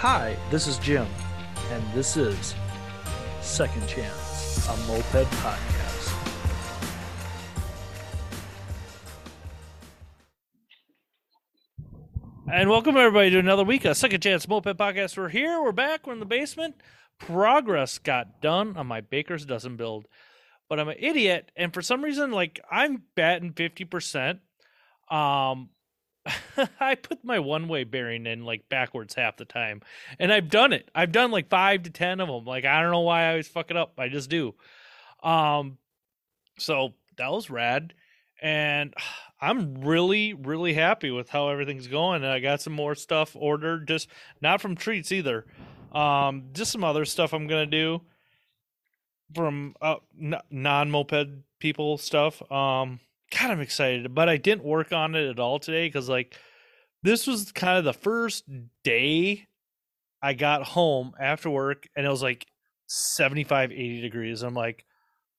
Hi, this is Jim, and this is Second Chance, a moped podcast. And welcome everybody to another week of Second Chance Moped Podcast. We're here, we're back, we're in the basement. Progress got done on my Baker's Dozen build, but I'm an idiot, and for some reason, like I'm batting fifty percent. Um, I put my one way bearing in like backwards half the time, and I've done it. I've done like five to ten of them. Like I don't know why I always fuck it up. I just do. Um, so that was rad, and I'm really really happy with how everything's going. And I got some more stuff ordered, just not from treats either. Um, just some other stuff I'm gonna do from uh, non moped people stuff. Um, God, I'm excited, but I didn't work on it at all today because like this was kind of the first day I got home after work and it was like 75, 80 degrees. I'm like,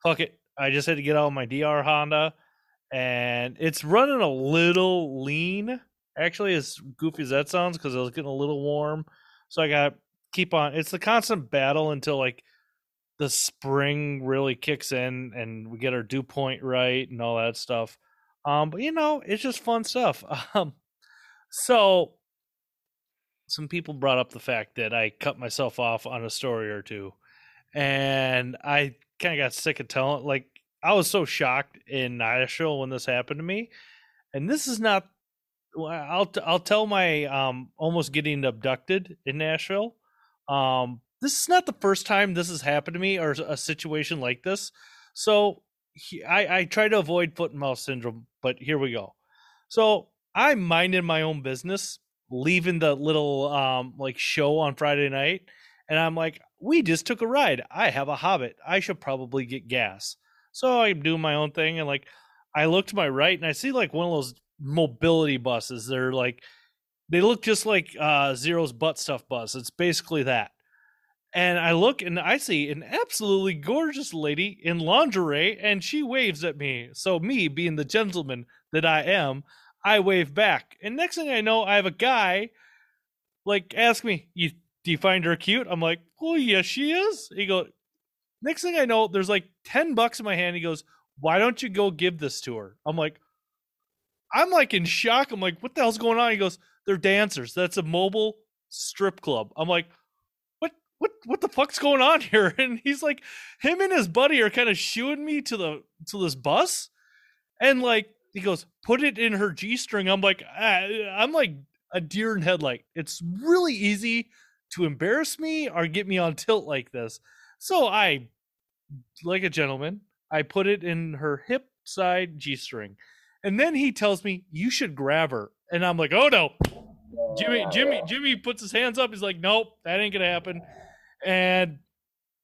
fuck it. I just had to get out my DR Honda and it's running a little lean. Actually, as goofy as that sounds, because it was getting a little warm. So I got keep on. It's the constant battle until like the spring really kicks in and we get our dew point right and all that stuff. Um, but you know, it's just fun stuff. Um, so some people brought up the fact that I cut myself off on a story or two, and I kind of got sick of telling. Like I was so shocked in Nashville when this happened to me, and this is not. I'll I'll tell my um almost getting abducted in Nashville. Um, this is not the first time this has happened to me or a situation like this. So he, I, I try to avoid foot and mouth syndrome, but here we go. So I'm minding my own business, leaving the little um like show on Friday night, and I'm like, we just took a ride. I have a Hobbit. I should probably get gas. So I'm doing my own thing, and like I look to my right and I see like one of those mobility buses. They're like they look just like uh Zero's butt stuff bus. It's basically that and I look and I see an absolutely gorgeous lady in lingerie and she waves at me. So, me being the gentleman that I am, I wave back. And next thing I know, I have a guy like ask me, you, Do you find her cute? I'm like, Oh, yes, she is. He goes, Next thing I know, there's like 10 bucks in my hand. He goes, Why don't you go give this to her? I'm like, I'm like in shock. I'm like, What the hell's going on? He goes, They're dancers. That's a mobile strip club. I'm like, what what the fuck's going on here? And he's like, him and his buddy are kind of shooing me to the to this bus, and like he goes, put it in her g string. I'm like, ah, I'm like a deer in headlight. It's really easy to embarrass me or get me on tilt like this. So I, like a gentleman, I put it in her hip side g string, and then he tells me you should grab her, and I'm like, oh no. Jimmy, Jimmy, Jimmy puts his hands up. He's like, "Nope, that ain't gonna happen." And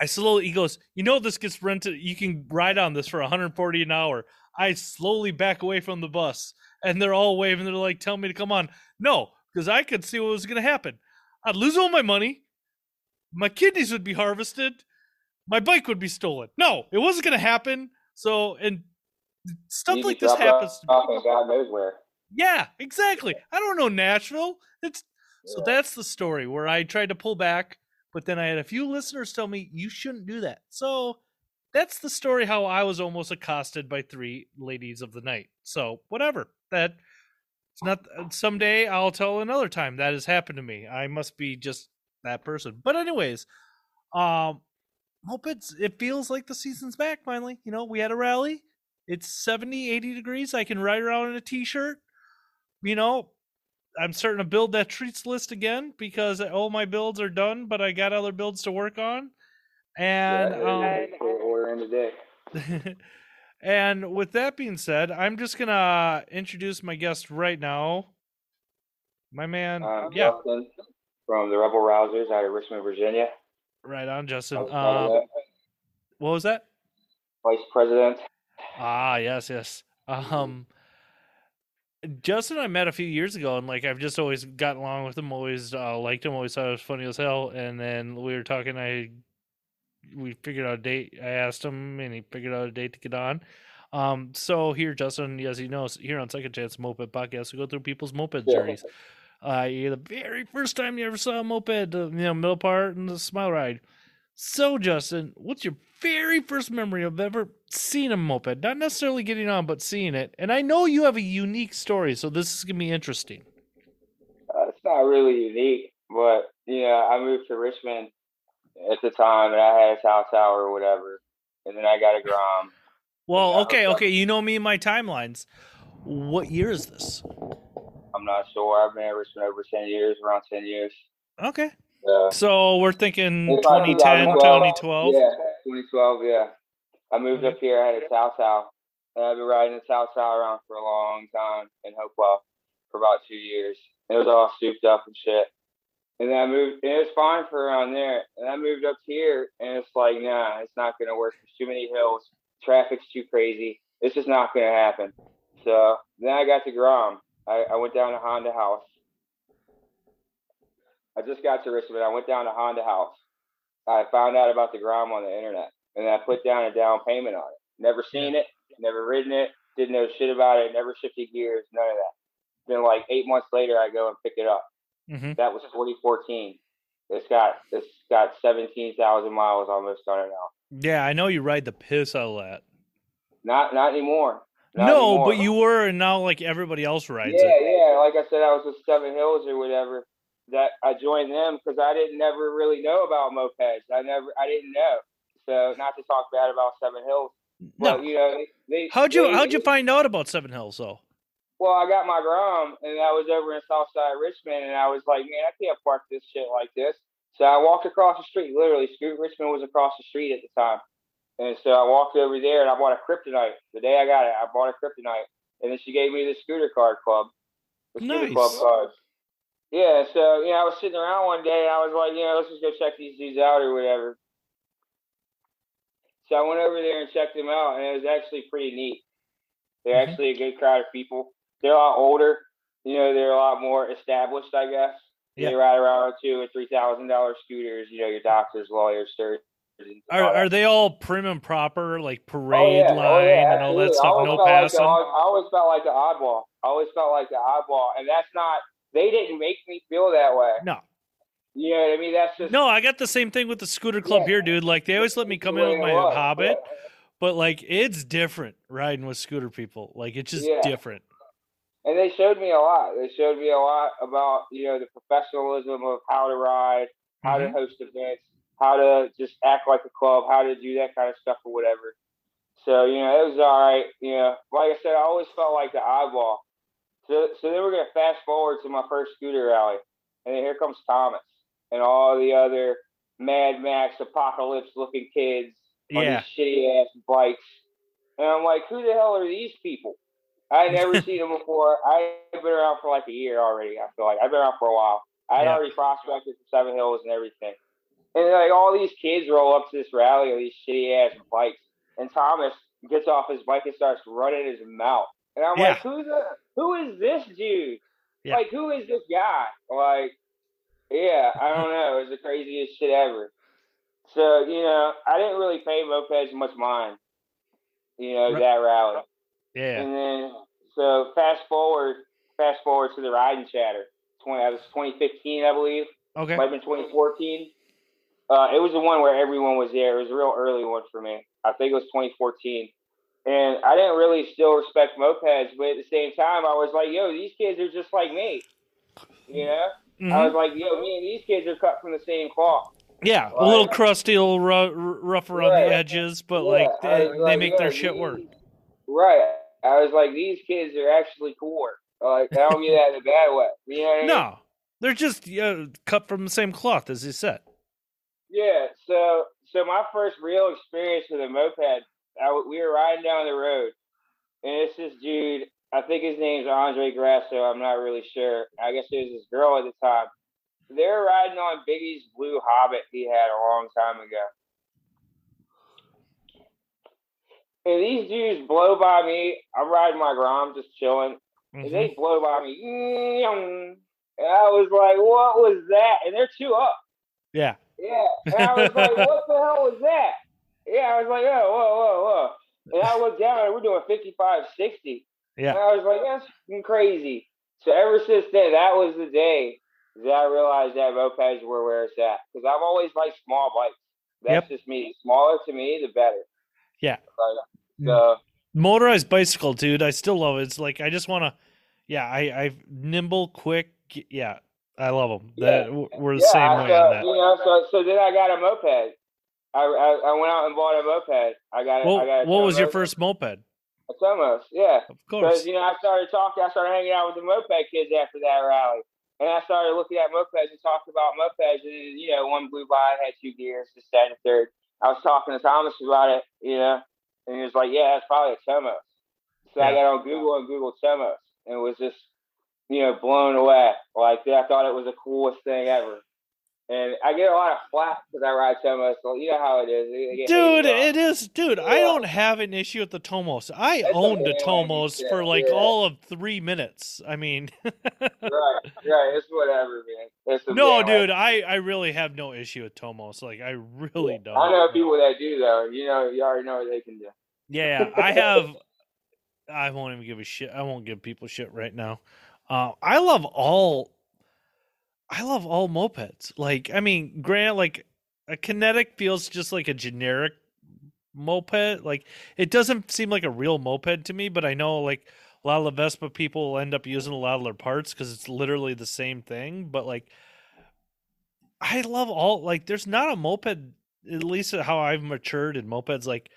I slowly, he goes, you know, this gets rented. You can ride on this for 140 an hour. I slowly back away from the bus, and they're all waving. They're like, "Tell me to come on." No, because I could see what was going to happen. I'd lose all my money. My kidneys would be harvested. My bike would be stolen. No, it wasn't going to happen. So, and stuff like this happens. God knows where. Yeah, exactly. I don't know Nashville. It's yeah. so that's the story where I tried to pull back but then I had a few listeners tell me you shouldn't do that. So that's the story how I was almost accosted by three ladies of the night. So whatever. That it's not uh, someday I'll tell another time that has happened to me. I must be just that person. But anyways, um hope it's it feels like the season's back finally. You know, we had a rally. It's 70, 80 degrees. I can ride around in a t-shirt. You know, I'm starting to build that treats list again because all my builds are done, but I got other builds to work on. And yeah, um, in today. and with that being said, I'm just gonna introduce my guest right now. My man, uh, yeah, Justin from the Rebel Rousers out of Richmond, Virginia. Right on, Justin. Uh, what was that? Vice President. Ah, yes, yes. Um, Justin I met a few years ago, and like I've just always gotten along with him, always uh, liked him, always thought it was funny as hell. And then we were talking, I we figured out a date. I asked him, and he figured out a date to get on. Um, so here, Justin, as you know, here on Second Chance Moped Podcast, we go through people's moped yeah. journeys. Uh, the very first time you ever saw a moped, the you know middle part and the smile ride. So, Justin, what's your very first memory of ever seeing a moped? Not necessarily getting on, but seeing it. And I know you have a unique story, so this is gonna be interesting. Uh, it's not really unique, but yeah, I moved to Richmond at the time, and I had a South Tower or whatever, and then I got a Grom. Well, okay, okay. okay. You know me and my timelines. What year is this? I'm not sure. I've been at Richmond over ten years, around ten years. Okay. Uh, So we're thinking 2010, 2012. Yeah, 2012. Yeah, I moved mm-hmm. up here. I had a South Tower, and I've been riding the South Tower around for a long time in Hopewell for about two years. It was all souped up and shit. And then I moved, and it was fine for around there. And I moved up here, and it's like, nah, it's not gonna work. There's too many hills. Traffic's too crazy. It's just not gonna happen. So then I got to Grom. I, I went down to Honda House. I just got to Richmond. I went down to Honda House. I found out about the Grom on the internet, and I put down a down payment on it. Never seen it, never ridden it, didn't know shit about it, never shifted gears, none of that. Then like eight months later, I go and pick it up. hmm That was 2014. It's got it's got 17,000 miles almost on it now. Yeah, I know you ride the piss out of that. Not not anymore. Not no, anymore. but you were, and now like everybody else rides yeah, it. yeah. Like I said, I was with Seven Hills or whatever. That I joined them because I didn't never really know about mopeds. I never, I didn't know. So not to talk bad about Seven Hills, No, you know, they, they how'd you they- how'd you find out about Seven Hills though? Well, I got my Grom, and I was over in Southside Richmond, and I was like, man, I can't park this shit like this. So I walked across the street. Literally, Scoot Richmond was across the street at the time, and so I walked over there, and I bought a Kryptonite. The day I got it, I bought a Kryptonite, and then she gave me the scooter card club, the scooter Nice. club cards. Yeah, so you know, I was sitting around one day, and I was like, you know, let's just go check these dudes out or whatever. So I went over there and checked them out, and it was actually pretty neat. They're Mhm. actually a good crowd of people. They're a lot older. You know, they're a lot more established, I guess. Yeah. They ride around two or three thousand dollar scooters. You know, your doctors, lawyers, surgeons. Are are they all prim and proper, like Oh, parade yeah. line Oh, yeah, and all that stuff? No felt like the passing. I always felt like the oddball. I always felt like the oddball, and that's not. They didn't make me feel that way. No, You know what I mean? That's just no, I got the same thing with the scooter club Yeah. here, dude. Like they always let me come in with my Hobbit, but like it's different riding with scooter people. Like it's just Yeah. different. and they showed me a lot. They showed me a lot about you know the professionalism of how to ride, how to Mhm. host events, how to just act like a club, how to do that kind of stuff or whatever. So you know it was all right. You know, like I said, I always felt like the oddball. So so then we're gonna fast forward to my first scooter rally, and then here comes Thomas and all the other Mad Max apocalypse looking kids on Yeah, these shitty ass bikes. And I'm like, who the hell are these people? I never seen them before. I've been around for like a year already. I feel like I've been around for a while. I had Yeah. already prospected for Seven Hills and everything. And like all these kids roll up to this rally on these shitty ass bikes, and Thomas gets off his bike and starts running his mouth. And I'm Yeah. like, who's the who is this dude? Yeah. Like who is this guy? Like, yeah, I don't know. It was the craziest shit ever. So you know, I didn't really pay mopeds much mind. You know Right. that rally. yeah, And then, so fast forward, fast forward to the riding chatter. Twenty, that was 2015, I believe. okay. Might have been 2014. Uh, it was the one where everyone was there. It was a real early one for me. I think it was 2014. And I didn't really still respect mopeds, but at the same time, I was like, yo, these kids are just like me. You know? I Mhm. was like, yo, me and these kids are cut from the same cloth. Yeah, a little crusty, a little ru- rough around Right. the edges, but Yeah, like they, was they make yeah, their shit these- work. Right. I was like, these kids are actually cooler. Like, I don't mean that in a bad way. You know what I mean? No, they're just uh, cut from the same cloth, as you said. Yeah, so so my first real experience with a moped, I we were riding down the road, and it's this dude. I think his name's Andre Grasso. I'm not really sure. I guess it was this girl at the time. They were riding on Biggie's blue Hobbit he had a long time ago. And these dudes blow by me. I'm riding my Grom, just chilling. Mhm. And they blow by me. And I was like, what was that? And they're two up. Yeah, Yeah. And I was like, what the hell was that? Yeah, I was like, oh, whoa, whoa, whoa. And I looked down and we're doing 55, 60. Yeah, And I was like, that's fucking crazy. So ever since then, that was the day that I realized that mopeds were where it's at. Because I've always liked small bikes. That's Yep. just me. The smaller to me, the better. Yeah. Like, so Motorized bicycle, dude. I still love it. It's like I just want to. Yeah, I I nimble, quick. Yeah, I love them. That we're the yeah, same I, way uh, that. you know. So so then I got a moped. I, I, I went out and bought a moped. I got. Well, I got a what was your first moped? A Tomos, yeah. Of Because course. you know, I started talking. I started hanging out with the moped kids after that rally, and I started looking at mopeds and talking about mopeds. And you know, one blew by, had two gears, this, that, and third. I was talking to Thomas about it, you know, and he was like, "Yeah, that's probably a Tomos." So I got on Google and Google Tomos, and was just, you know, blown away. Like I thought it was the coolest thing ever. And I get a lot of flack because I ride Tomos. So you know how it is. Dude, it is. Dude, I don't have an issue with the Tomos. I That's owned a Tomos for like yeah. all of three minutes. I mean, right, right. It's whatever, man. It's no, dude, I I really have no issue with Tomos. Like, I really don't. I know people that do though. You know, you already know what they can do. Yeah, I have. I won't even give a shit. I won't give people shit right now. Uh, I love all. I love all mopeds. Like, I mean, grant like a kinetic feels just like a generic moped. Like, it doesn't seem like a real moped to me. But I know, like, a lot of the Vespa people end up using a lot of their parts because it's literally the same thing. But like, I love all. Like, there's not a moped. At least how I've matured in mopeds, like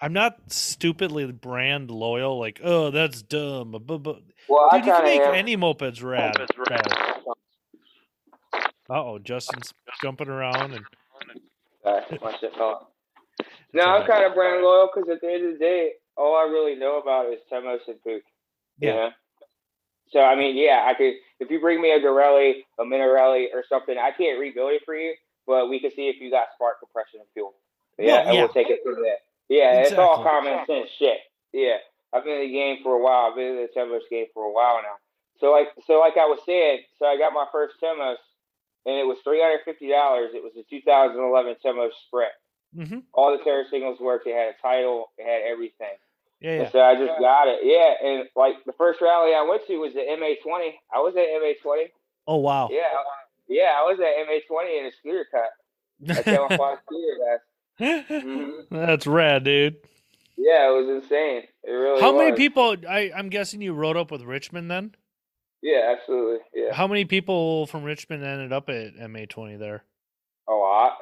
I'm not stupidly brand loyal. Like, oh, that's dumb. But, but Well, dude, I you can make am. any mopeds rad. Uh oh, Justin's jumping around and Sorry, my shit fell. No, I'm kind of brand loyal because at the end of the day, all I really know about is Tomos and Puch. you Yeah. know? So I mean, yeah, I could. If you bring me a Garelli, a Minarelli, or something, I can't rebuild it for you, but we can see if you got spark compression and fuel. Yeah, Well, and yeah. we'll take it from there. Yeah, it's all Exactly. common sense shit. Yeah, I've been in the game for a while. I've been in the Tomos game for a while now. So like, so like I was saying, so I got my first Tomos, and it was three hundred fifty dollars. It was the 2011 Tomos Sprint. hmm All the terror signals worked. It had a title. It had everything. yeah, yeah. so I just got it. Yeah, and like the first rally I went to was the MA20. I was at MA20. Oh wow. Yeah, yeah, I was at MA20 in a scooter cut. I camouflage scooter guys. Mhm. That's rad, dude. Yeah, it was insane. It really. How many people? I I'm guessing you rode up with Richmond then. Yeah, absolutely. Yeah, How many people from Richmond ended up at MA20 there? a lot.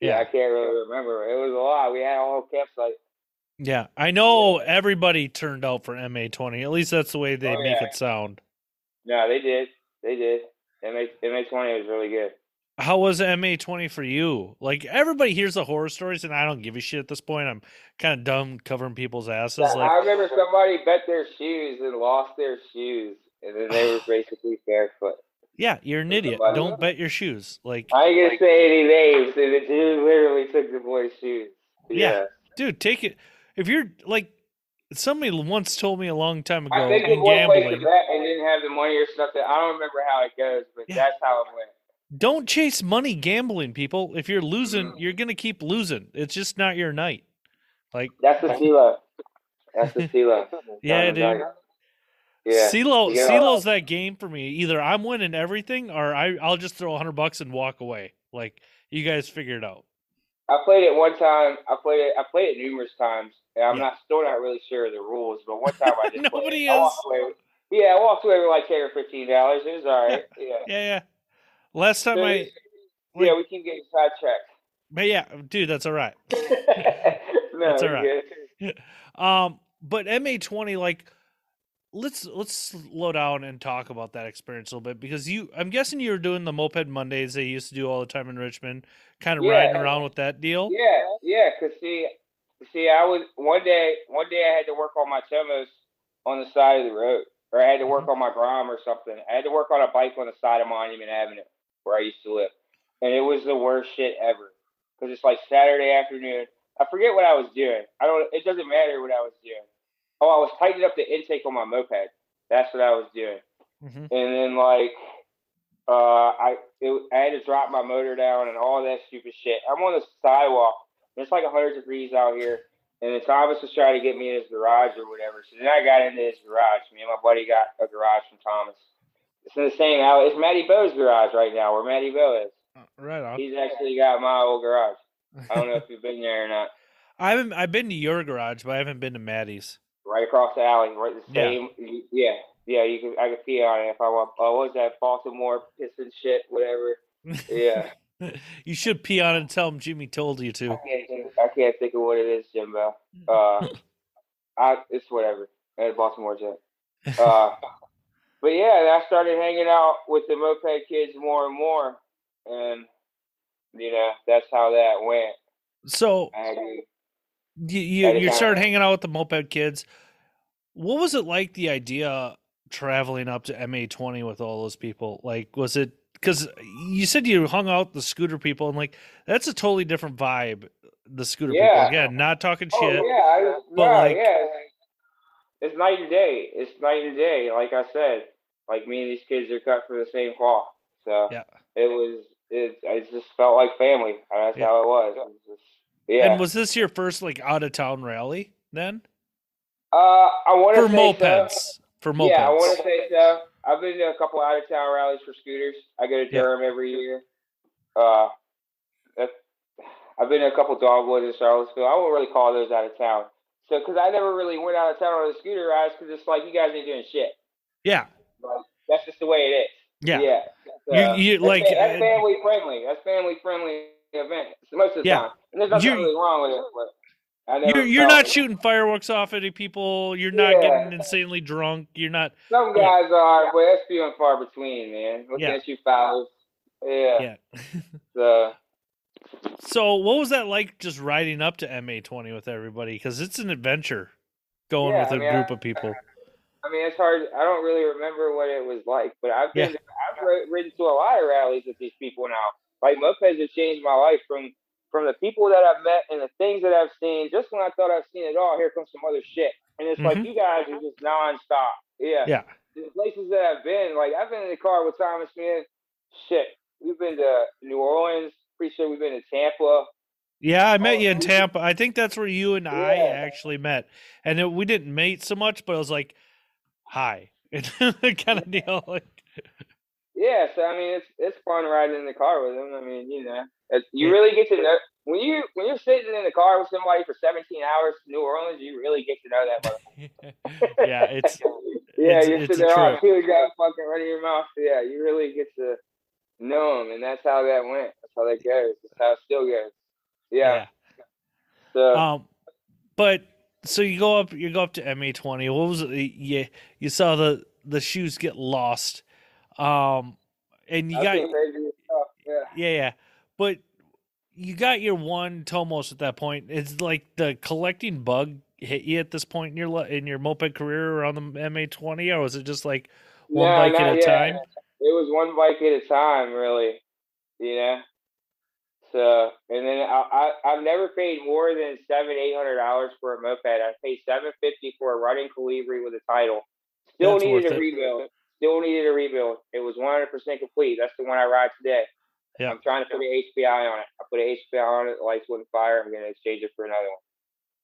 Yeah, Yeah. I can't really remember. It was a lot. We had a whole campsite. Yeah, I know everybody turned out for MA20. At least that's the way they Oh, make yeah. it sound. No, they did. They did. MA MA20 was really good. How was MA20 for you? Like everybody hears the horror stories, and I don't give a shit at this point. I'm kind of dumb covering people's asses. I Like, remember somebody bet their shoes and lost their shoes, and then they were basically barefoot. yeah, you're an idiot. Don't bet your shoes. Like, I ain't gonna say any names, and the dude literally took the boy's shoes. Yeah. dude, take it. If you're like, somebody once told me a long time ago I think in gambling, and didn't have the money or something. I don't remember how it goes, but Yeah. that's how it went. don't chase money gambling, people. If you're losing, Mm. you're gonna keep losing. It's just not your night. Like, That's the CeeLo. That's the CeeLo. Yeah, dude. Yeah. CeeLo. CeeLo's that game for me. Either I'm winning everything, or I, I'll just throw a hundred bucks and walk away. Like, you guys figure it out. I played it one time. I played it. I played it numerous times, and I'm Yeah. not still not really sure of the rules. But one time I just played Nobody. I is. walked away with- yeah, I walked away with like ten or fifteen dollars. It was all right. Yeah. Yeah, yeah. Last time So, I, yeah, we keep getting sidetracked. but yeah, dude, that's all right. no, That's all good. Um, but MA twenty, like, let's let's slow down and talk about that experience a little bit because you, I'm guessing you were doing the moped Mondays they used to do all the time in Richmond, kind of Yeah. riding around with that deal. Yeah, yeah. Cause see, see, I was one day. One day I had to work on my Tomos on the side of the road, or I had to work mm-hmm. on my Grom or something. I had to work on a bike on the side of Monument Avenue where I used to live, and it was the worst shit ever. Cause it's like Saturday afternoon. I forget what I was doing. I don't. It doesn't matter what I was doing. Oh, I was tightening up the intake on my moped. That's what I was doing. hmm and then like uh I it, I had to drop my motor down and all that stupid shit. I'm on the sidewalk. And it's like 100 degrees out here, and then Thomas was trying to get me in his garage or whatever. So then I got into his garage. Me and my buddy got a garage from Thomas, it's in the same alley. It's Matty Bo's garage right now, where Matty Bo is. Uh, Right on. He's actually got my old garage. I don't know if you've been there or not. I haven't. I've been to your garage, but I haven't been to Maddie's. Right across the alley, right the same. Yeah, yeah. You can. I can pee on it if I want. Oh, what was that? Baltimore pissing shit, whatever. Yeah. you should pee on it and tell him Jimmy told you I to. can't think. I can't think of what it is, Jimbo. Uh, I it's whatever. At Baltimore Jet. Uh, but yeah, I started hanging out with the moped kids more and more, and you know that's how that went. So I agree. You you, you started hanging out with the moped kids. What was it like? The idea traveling up to MA twenty with all those people. Like, was it because you said you hung out with the scooter people and like that's a totally different vibe. The scooter Yeah. people again, not talking Oh shit. yeah, I, But, no, like- yeah, it's night and day. It's night and day. Like I said, like me and these kids are cut from the same cloth. So Yeah. it was. It. It just felt like family. That's Yeah. how it was. It was just, yeah. And was this your first like out of town rally then? uh, I want For to say mopeds. So. For mopeds. Yeah, I want to say so. I've been to a couple out of town rallies for scooters. I go to Yeah. Durham every year. Uh, I've been to a couple dogwoods in Charlottesville. I won't really call those out of town. So, because I never really went out of town on a scooter ride, because it's like you guys ain't doing shit. yeah. Like, that's just the way it is. Yeah. Yeah. You- you, that's, like, that's uh, family friendly. That's family friendly event most of the Yeah. time. And there's nothing You- really wrong with it. But I never You're you're not it. shooting fireworks off at any people. You're not Yeah. getting insanely drunk. You're not. Some Yeah. guys are, but that's few and far between, man. Looking Yeah. at you fellas. Yeah. Yeah. So, So what was that like? Just riding up to MA twenty with everybody because it's an adventure going Yeah, with I a mean, group I- of people. I mean, it's hard. I don't really remember what it was like, but I've been, Yeah. I've ridden to a lot of rallies with these people now. Like mopeds have changed my life from from the people that I've met and the things that I've seen. Just when I thought I've seen it all, here comes some other shit, and it's like Mhm. you guys are just nonstop. Yeah. Yeah. The places that I've been, like I've been in the car with Thomas Smith. Shit, we've been to New Orleans. Pretty sure we've been to Tampa. Yeah, I met Oh, you in Tampa. I think that's where you and I Yeah. actually met, and it, we didn't mate so much, but it was like, hi, It's kind of deal. Like, Yeah, so I mean, it's it's fun riding in the car with them. I mean, you know, it's, you really get to know when you when you're sitting in the car with somebody for 17 hours to New Orleans. You really get to know that. motherfucker. yeah, it's yeah, it's- you're it's sitting there, oh, two got fucking right in your mouth. Yeah, you really get to know them, and that's how that went. That's how that goes. That's how it still goes. Yeah. So Um, but so you go up, you go up to MA twenty. What was it? You you saw the the shoes get lost, um, and you I've got. Yeah. yeah yeah, but you got your one Tomos at that point. It's like the collecting bug hit you at this point in your in your moped career or on the MA twenty, or was it just like one No, bike at a yet. time? It was one bike at a time, really. You know. So, and then I, I I've never paid more than seven eight hundred dollars for a moped. I paid seven fifty for a running Colibri with a title. Still That's needed a it. rebuild. Still needed a rebuild. It was one hundred percent complete. That's the one I ride today. Yeah. I'm trying to put an HPI on it. I put an HPI on it. The lights wouldn't fire. I'm gonna exchange it for another one.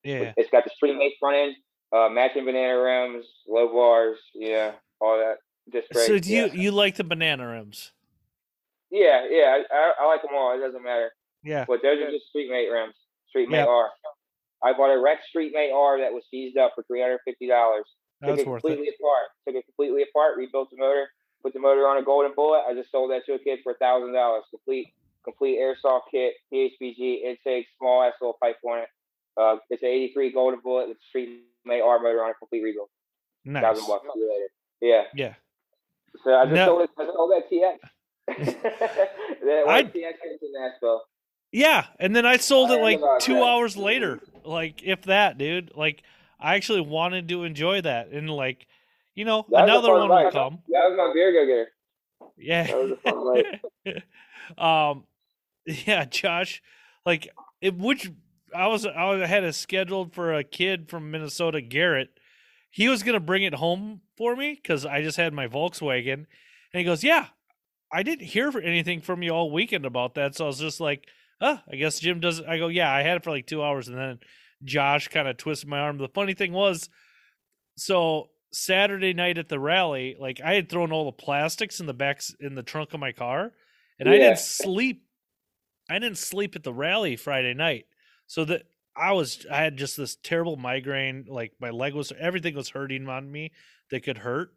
Yeah, It's got the Street Mate front end, uh, matching banana rims, low bars, yeah, all that. Disc brakes. so do you yeah. you like the banana rims? Yeah, yeah, I, I, like them all. It doesn't matter. Yeah, But those are just Street Mate rims. Street Mate Yeah. R. I bought a Rex Street Mate R that was seized up for three hundred fifty dollars. Took that's it completely it. apart. Took it completely apart. Rebuilt the motor. Put the motor on a Golden Bullet. I just sold that to a kid for a thousand dollars. Complete, complete Airsal kit, PHBG intake, small ass little pipe on it. Uh, it's an '83 Golden Bullet with Street Mate R motor on a complete rebuild. Nice. Thousand bucks. Yeah. Yeah. So I just Now- sold it. I sold that TX. that I- TX to Nashville. Yeah, and then I sold I it like two hours later. Like if that, dude. Like I actually wanted to enjoy that, and like, you know, That another one will come. That was my beer go getter. Yeah. That was a fun ride. um, yeah, Josh. Like, it, which I was I was- I had a scheduled for a kid from Minnesota, Garrett. He was gonna bring it home for me because I just had my Volkswagen, and he goes, "Yeah, I didn't hear for anything from you all weekend about that." So I was just like, "Huh, I guess Jim does." I go, "Yeah, I had it for like two hours," and then Josh kind of twisted my arm. The funny thing was, so Saturday night at the rally, like I had thrown all the plastics in the back in the trunk of my car, and I didn't sleep. I didn't sleep at the rally Friday night, so that I was I had just this terrible migraine. Like my leg was everything was hurting on me that could hurt,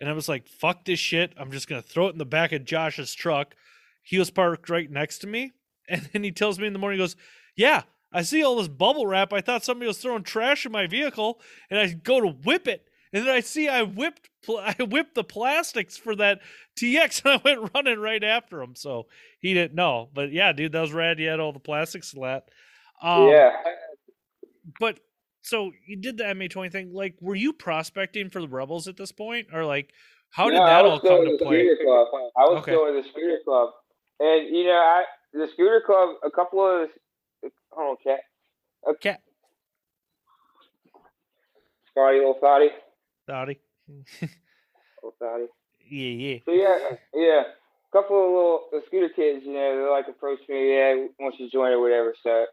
and I was like, "Fuck this shit! I'm just gonna throw it in the back of Josh's truck." He was parked right next to me, and then he tells me in the morning, he goes, "Yeah." I see all this bubble wrap. I thought somebody was throwing trash in my vehicle, and I go to whip it, and then I see I whipped pl- I whipped the plastics for that TX, and I went running right after him. So he didn't know, but yeah, dude, that was rad. You had all the plastics that. Um, yeah. But so you did the MA twenty thing. Like, were you prospecting for the Rebels at this point, or like, how did No, that all come to play? I was Okay. still in the scooter club, and you know, I the scooter club. A couple of hold on, cat. Cat, Scotty, little Scotty, Dottie. little Scotty. yeah, yeah. So yeah, yeah. A couple of little the scooter kids, you know, they like approached me, yeah, once you join or whatever. So,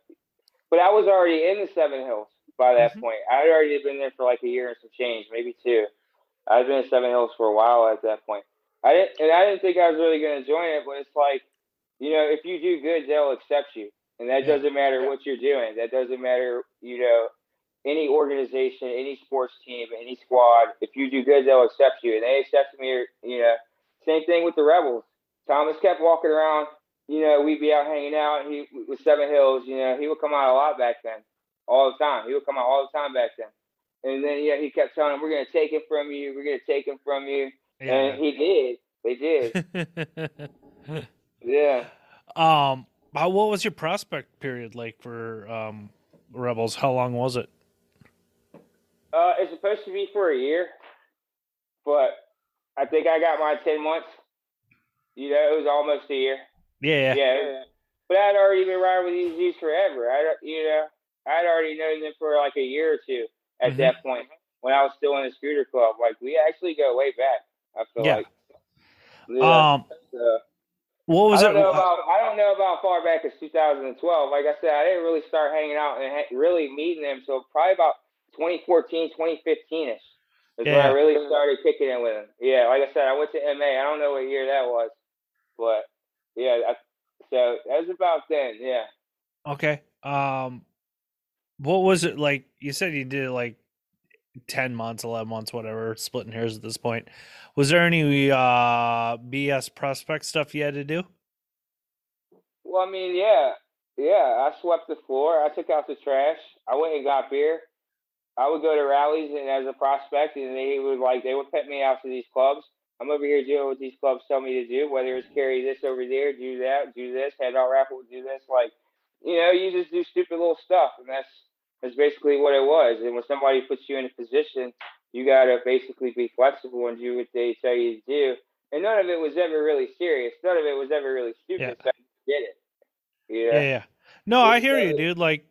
but I was already in the Seven Hills by that Mhm. point. I'd already been there for like a year and some change, maybe two. I'd been in Seven Hills for a while at that point. I didn't, and I didn't think I was really going to join it, but it's like, you know, if you do good, they'll accept you, and that Yeah. doesn't matter what you're doing. That doesn't matter, you know, any organization, any sports team, any squad. If you do good, they'll accept you, and they accepted me. You know, same thing with the Rebels. Thomas kept walking around. You know, we'd be out hanging out. He with Seven Hills. You know, he would come out a lot back then, all the time. He would come out all the time back then. And then yeah, he kept telling him, "We're gonna take him from you. We're gonna take him from you." And he did. They did. yeah. um, how, what was your prospect period like for um Rebels? How long was it? Uh, it's supposed to be for a year, but I think I got my ten months. You know, it was almost a year. Yeah, Yeah. yeah. But I'd already been riding with these dudes forever. I, you know, I'd already known them for like a year or two at Mhm. that point when I was still in the scooter club. Like we actually go way back. I feel Yeah. like. Yeah. Um, so, what was I it? don't know about I don't know about far back as 2012. Like I said, I didn't really start hanging out and ha- really meeting them so probably about 2014, 2015 ish. Is when I really started kicking it with them. Yeah, like I said, I went to MA. I don't know what year that was, but yeah. I, so that was about then. Yeah. Okay. Um, what was it like? You said you did like ten months, eleven months, whatever, splitting hairs at this point. Was there any uh BS prospect stuff you had to do? Well, I mean, yeah, yeah. I swept the floor. I took out the trash. I went and got beer. I would go to rallies and as a prospect, and they would like they would put me out to these clubs. I'm over here doing what these clubs tell me to do, whether it's carry this over there, do that, do this, head out raffle, do this. Like, you know, you just do stupid little stuff, and that's that's basically what it was. And when somebody puts you in a position, you gotta basically be flexible and do what they tell you to do. And none of it was ever really serious. None of it was ever really stupid. Yeah. So I did it. You know? Yeah, yeah. No, I hear you, dude. Like,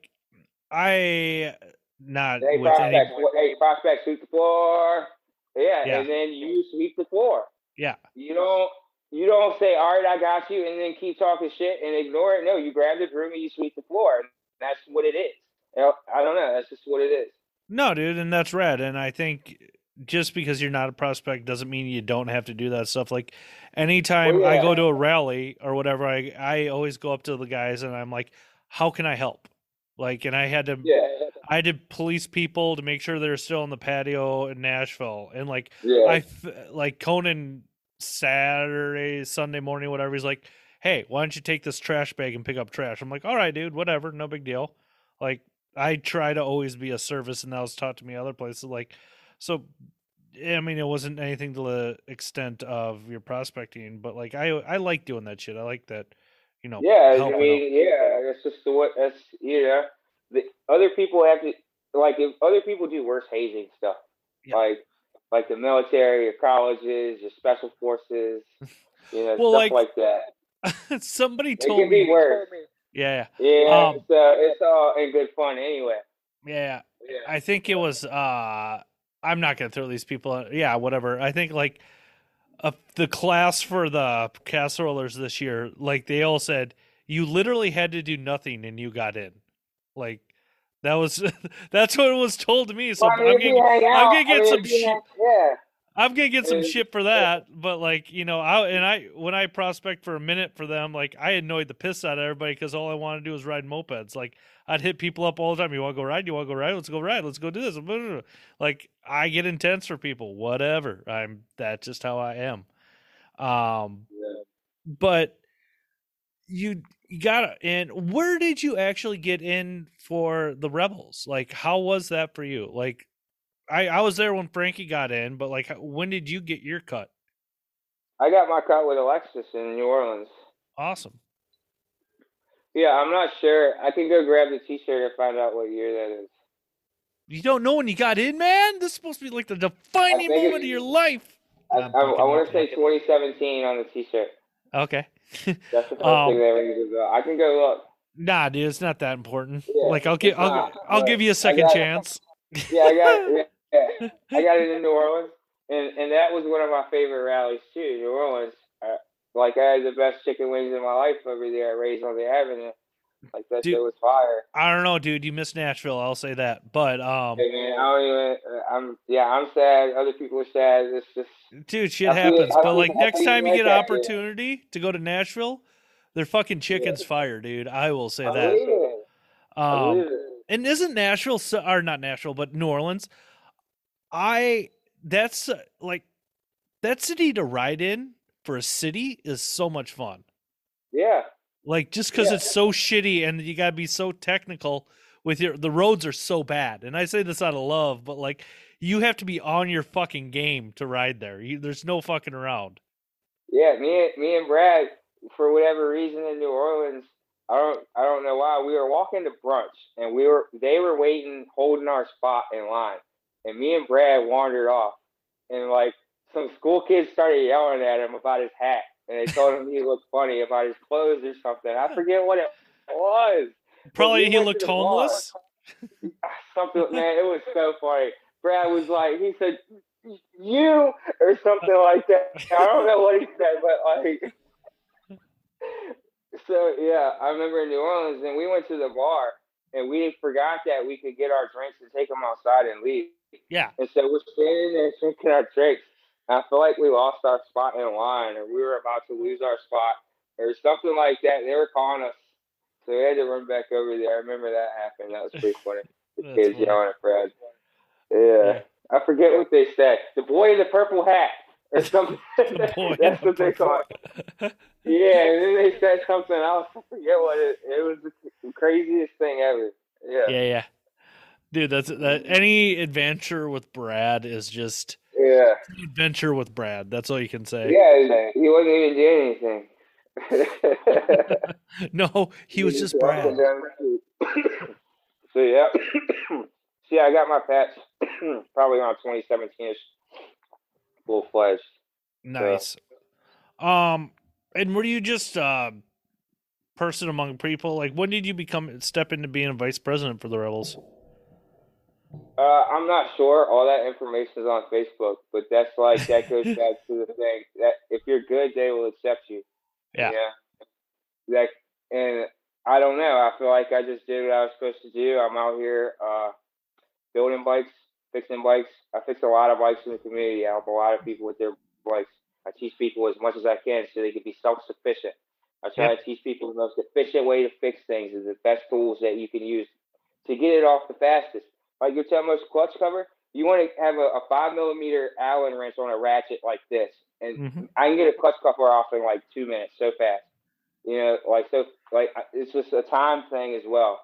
I not Hey, with any. prospects, hey, prospects, sweep the floor. Yeah, Yeah. and then you sweep the floor. Yeah, You don't you don't say, "All right, I got you," and then keep talking shit and ignore it. No, you grab the broom and you sweep the floor. That's what it is. I don't know. That's just what it is. No, dude, and that's rad. And I think just because you're not a prospect doesn't mean you don't have to do that stuff. Like, anytime Well, I go to a rally or whatever, I I always go up to the guys and I'm like, "How can I help?" Like, and I had to Yeah, I had to police people to make sure they're still in the patio in Nashville, and like yeah, I like Conan Saturday, Sunday morning, whatever. He's like, "Hey, why don't you take this trash bag and pick up trash?" I'm like, "All right, dude, whatever, no big deal." Like I try to always be a service, and that was taught to me other places. Like, so eh, I mean, it wasn't anything to the extent of your prospecting, but like I I like doing that shit. I like that, you know. yeah. I mean, yeah. That's just the what. That's yeah. the other people have to like if other people do worse hazing stuff, Yeah. like like the military, your colleges, your special forces, you know, Well, stuff like- like, that. Somebody It told can be me, worse. Yeah, Yeah, Um, it's, uh, it's all in good fun anyway. yeah. Yeah. I think it was uh I'm not gonna throw these people out. yeah, whatever. I think like uh, the class for the casserolers this year, like they all said, you literally had to do nothing and you got in. Like That was that's what was told to me. So Well, I mean, I'm if gonna, I'm gonna I get mean, some shit. Yeah. I'm gonna get some Uh, shit for that, but like you know, I and I when I prospect for a minute for them, like I annoyed the piss out of everybody because all I want to do is ride mopeds. Like I'd hit people up all the time. You want to go ride? You want to go ride? Let's go ride. Let's go do this. Like I get intense for people. Whatever. I'm that's just how I am. Um, Yeah. but you you got and where did you actually get in for the rebels like how was that for you like i i was there when frankie got in but like when did you get your cut I got my cut with Alexis in New Orleans. awesome Yeah, I'm not sure. I can go grab the T-shirt and find out what year that is. you don't know when you got in man this is supposed to be like the defining moment of your life I, I, I want to say 2017 on the T-shirt. okay That's the first Um, thing that rings a bell. I can go look. nah dude it's not that important Yeah, like i'll give i'll, not, I'll give you a second chance Yeah, I got it. Yeah, I got it in New Orleans, and and that was one of my favorite rallies too. New Orleans, uh, like I had the best chicken wings in my life over there at Rays on the Avenue. Like that Dude. shit was fire. i don't know dude you missed nashville i'll say that but um Hey man, I don't even. uh, I'm yeah, I'm sad. Other people are sad. It's just Dude, shit I happens. But like next time you get yeah. opportunity to go to Nashville, their fucking chicken's fire, dude. I will say I that. Um, and isn't Nashville or not Nashville, but New Orleans? I that's uh, like that city to ride in for a city is so much fun. Yeah, Like just because Yeah. it's so shitty and you gotta be so technical with your the roads are so bad. And I say this out of love, but like you have to be on your fucking game to ride there. You, there's no fucking around. yeah. Me, and me and Brad, for whatever reason in New Orleans, I don't, I don't know why. We were walking to brunch, and we were, they were waiting, holding our spot in line, and me and Brad wandered off, and like some school kids started yelling at him about his hat, and they told him he looked funny about his clothes or something. I forget what it was. Probably we he looked homeless. something man it was so funny brad was like he said you or something like that i don't know what he said but like so yeah i remember in new orleans and we went to the bar and we forgot that we could get our drinks and take them outside and leave Yeah. and so we're standing there drinking our drinks i feel like we lost our spot in line or we were about to lose our spot or something like that they were calling us so we had to run back over there. I remember that happened. That was pretty funny. The kids funny. yelling at Brad. Yeah. I forget what they said. The boy in the purple hat or something. The boy That's the what they purple call it. Yeah, and then they said something else. I forget what it. It was the craziest thing ever. Yeah. yeah, yeah. Dude, that's that any adventure with Brad is just Yeah. adventure with Brad. That's all you can say. Yeah. He wasn't even doing anything. No, he was just walking Brad. down the street. so yeah. see, I got my patch probably around 2017ish, full fledged. Nice. Um, and were you just uh person among people? Like, when did you become step into being a vice president for the Rebels? Uh, I'm not sure. All that information is on Facebook, but that's like that goes back to the thing that if you're good, they will accept you. Yeah. Yeah. Like, and I don't know. I feel like I just did what I was supposed to do. I'm out here uh, building bikes, fixing bikes. I fix a lot of bikes in the community. I help a lot of people with their bikes. I teach people as much as I can so they can be self-sufficient. I try to teach people the most efficient way to fix things is the best tools that you can use to get it off the fastest. Like your Telmo's clutch cover, you want to have a, a five millimeter Allen wrench on a ratchet like this, and Mhm. I can get a clutch cover off in like two minutes, so fast. You know, like so, like it's just a time thing as well.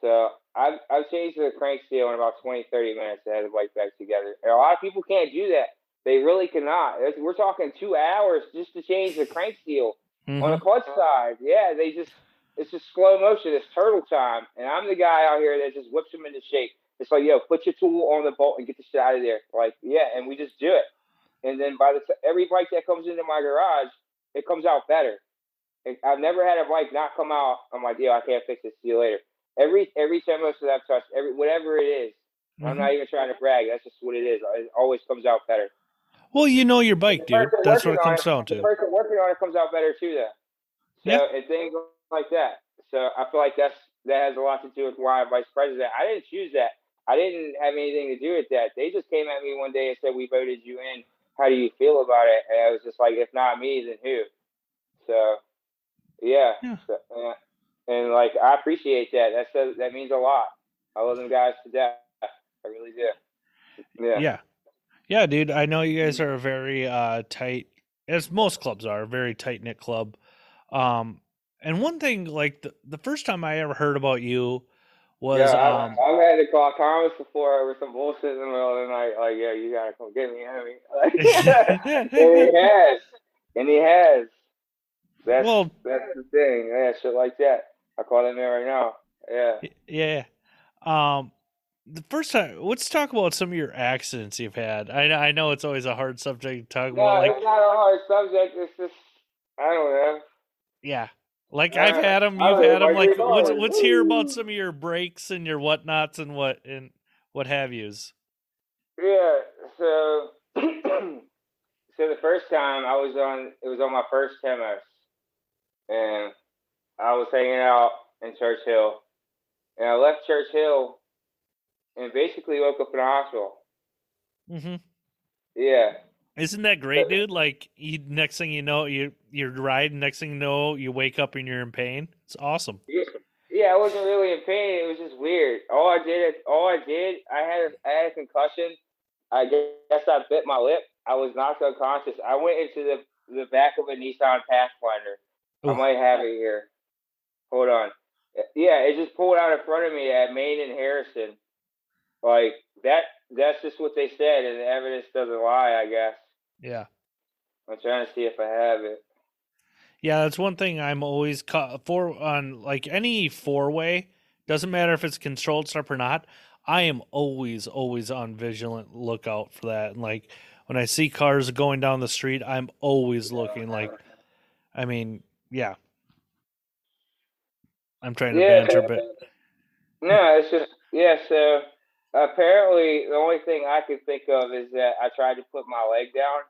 So I've I've changed the crank seal in about 20, 30 minutes to have the bike back together. And a lot of people can't do that. They really cannot. We're talking two hours just to change the crank seal on the clutch side. Yeah, they just it's just slow motion. It's turtle time, and I'm the guy out here that just whips them into shape. It's like, yo, put your tool on the bolt and get the shit out of there. Like, yeah, and we just do it. And then by the t- every bike that comes into my garage, it comes out better. And I've never had a bike not come out. I'm like, yo, I can't fix it. See you later. Every every that I've touched, every whatever it is, I'm Mhm. not even trying to brag. That's just what it is. It always comes out better. Well, you know your bike, dude. That's what it comes down The to. person working on it comes out better too, though. So Yeah. and things like that. So I feel like that's that has a lot to do with why I'm vice president. I didn't choose that. I didn't have anything to do with that. They just came at me one day and said, "We voted you in. How do you feel about it?" And I was just like, "If not me, then who?" So, yeah. Yeah. So, yeah. And like, I appreciate that. That says that means a lot. I love them guys to death. I really do. Yeah. Yeah. Yeah, dude. I know you guys are a very uh tight as most clubs are, a very tight knit club. Um and one thing like the, the first time I ever heard about you was yeah, I, um I've had to call Thomas before over some bullshit in the middle of the night. Like, yeah, you gotta come get me, Henry. and he has, and he has. That's well that's the thing. Yeah, shit like that. I call him there right now. Yeah. yeah. Um the first time let's talk about some of your accidents you've had. I know I know it's always a hard subject to talk No, about like it's not a hard subject. It's just I don't know. yeah. Like Uh, I've had them, you've had them. like, let's let's hear about some of your breaks and your whatnots and what and what have yous. Yeah. So, so the first time I was on, it was on my first Tomos, and I was hanging out in Church Hill, and I left Church Hill, and basically woke up in a hospital. hmm Yeah. Isn't that great, dude? Like, you, next thing you know, you you're riding. Next thing you know, you wake up and you're in pain. It's awesome. Yeah, I wasn't really in pain. It was just weird. All I did, all I did, I had, a, I had a concussion. I guess I bit my lip. I was knocked unconscious. I went into the the back of a Nissan Pathfinder. I might have it here. Hold on. Yeah, it just pulled out in front of me at Main and Harrison. Like that. That's just what they said, and the evidence doesn't lie. I guess. Yeah, I'm trying to see if I have it. yeah. That's one thing I'm always ca- for on like any four way. Doesn't matter if it's controlled stop or not. I am always always on vigilant lookout for that. And like when I see cars going down the street, I'm always looking. Like, I mean, yeah. I'm trying to Yeah. banter, but No, it's just yeah. So apparently, the only thing I could think of is that I tried to put my leg down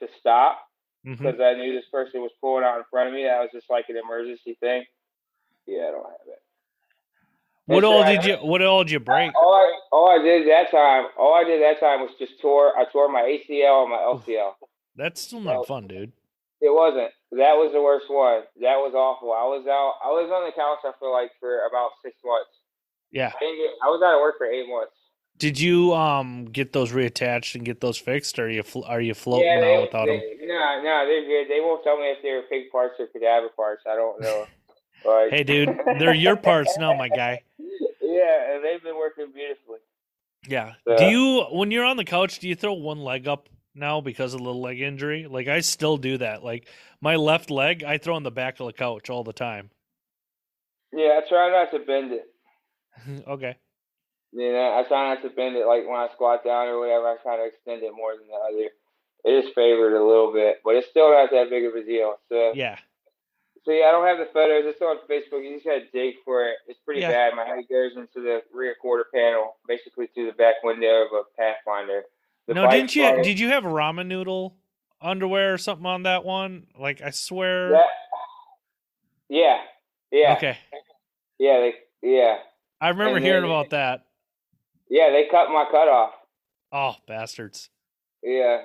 to stop mm-hmm. because I knew this person was pulling out in front of me. That was just like an emergency thing. Yeah, I don't have it. what all did you? What all did you break? All I all I did that time, all I did that time was just tore. I tore my ACL and my LCL. That's still not fun, dude. It wasn't. That was the worst one. That was awful. I was out. I was on the couch. I feel like for about six months. Yeah. I, I was out of work for eight months. Did you um get those reattached and get those fixed? Or are you are you floating yeah, now they, without them? No, no, they're good. They won't tell me if they're pig parts or cadaver parts. I don't know. Like, Hey, dude, they're your parts now, my guy. Yeah, and they've been working beautifully. Yeah. Yeah. Do you when you're on the couch? Do you throw one leg up now because of the leg injury? Like I still do that. Like my left leg, I throw on the back of the couch all the time. Yeah, I try not to bend it. okay. You know, I try not to bend it. Like when I squat down or whatever, I try to extend it more than the other. It is favored a little bit, but it's still not that big of a deal. So, Yeah. so yeah, I don't have the photos. It's on Facebook. You just got to dig for it. It's pretty Yeah. bad. My head goes into the rear quarter panel, basically through the back window of a Pathfinder. The no, didn't you? Did you have ramen noodle underwear or something on that one? Like I swear. That, yeah, yeah, Okay. yeah, they, yeah, I remember And hearing then- about that. Yeah. They cut my cut off. Oh, bastards. Yeah,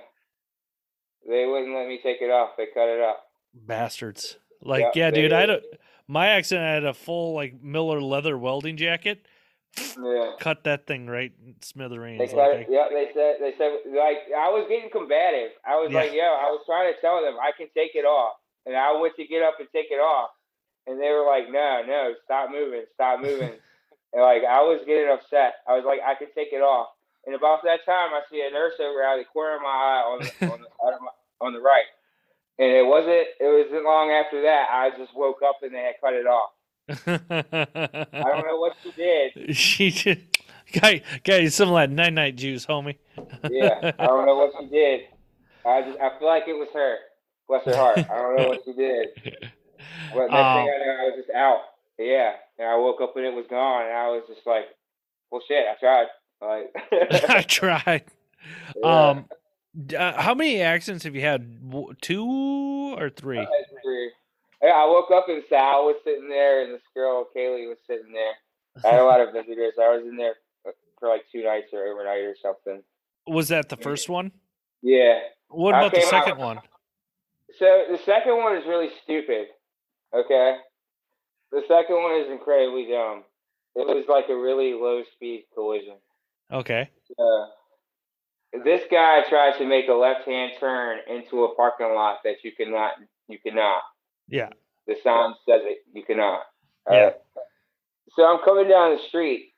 they wouldn't let me take it off. They cut it off. Bastards. Like, Yeah, dude, I had did. a my accident I had a full like Miller leather welding jacket. Yeah. Cut that thing right in They smithereens. cut it. Yeah, they said they said like I was getting combative. I was Yeah. like, yo, I was trying to tell them I can take it off, and I went to get up and take it off, and they were like, no, no, stop moving, stop moving, and like I was getting upset. I was like, I can take it off, and about that time, I see a nurse over out of the corner of my eye on the on the, my, on the right, and it wasn't it wasn't long after that I just woke up and they had cut it off. I don't know what she did. she just guy guy some of that night night juice, homie. Yeah, I don't know what she did. I just I feel like it was her. Bless her heart. I don't know what she did. But next Um, thing I know, I was just out. Yeah, and I woke up and it was gone, and I was just like, "Well, shit, I tried." Like, I tried. Yeah. Um, uh, how many accidents have you had? Two or three? I three. Yeah, I woke up and Sal was sitting there, and this girl Kaylee was sitting there. I had a lot of visitors. I was in there for like two nights or overnight or something. Was that the first one? Yeah. What about the came out- second one? So the second one is really stupid. Okay. The second one is incredibly dumb. It was like a really low speed collision. Okay. Uh, this guy tried to make a left hand turn into a parking lot that you cannot. You cannot. Yeah. The sign says it. You cannot. Yeah. So I'm coming down the street.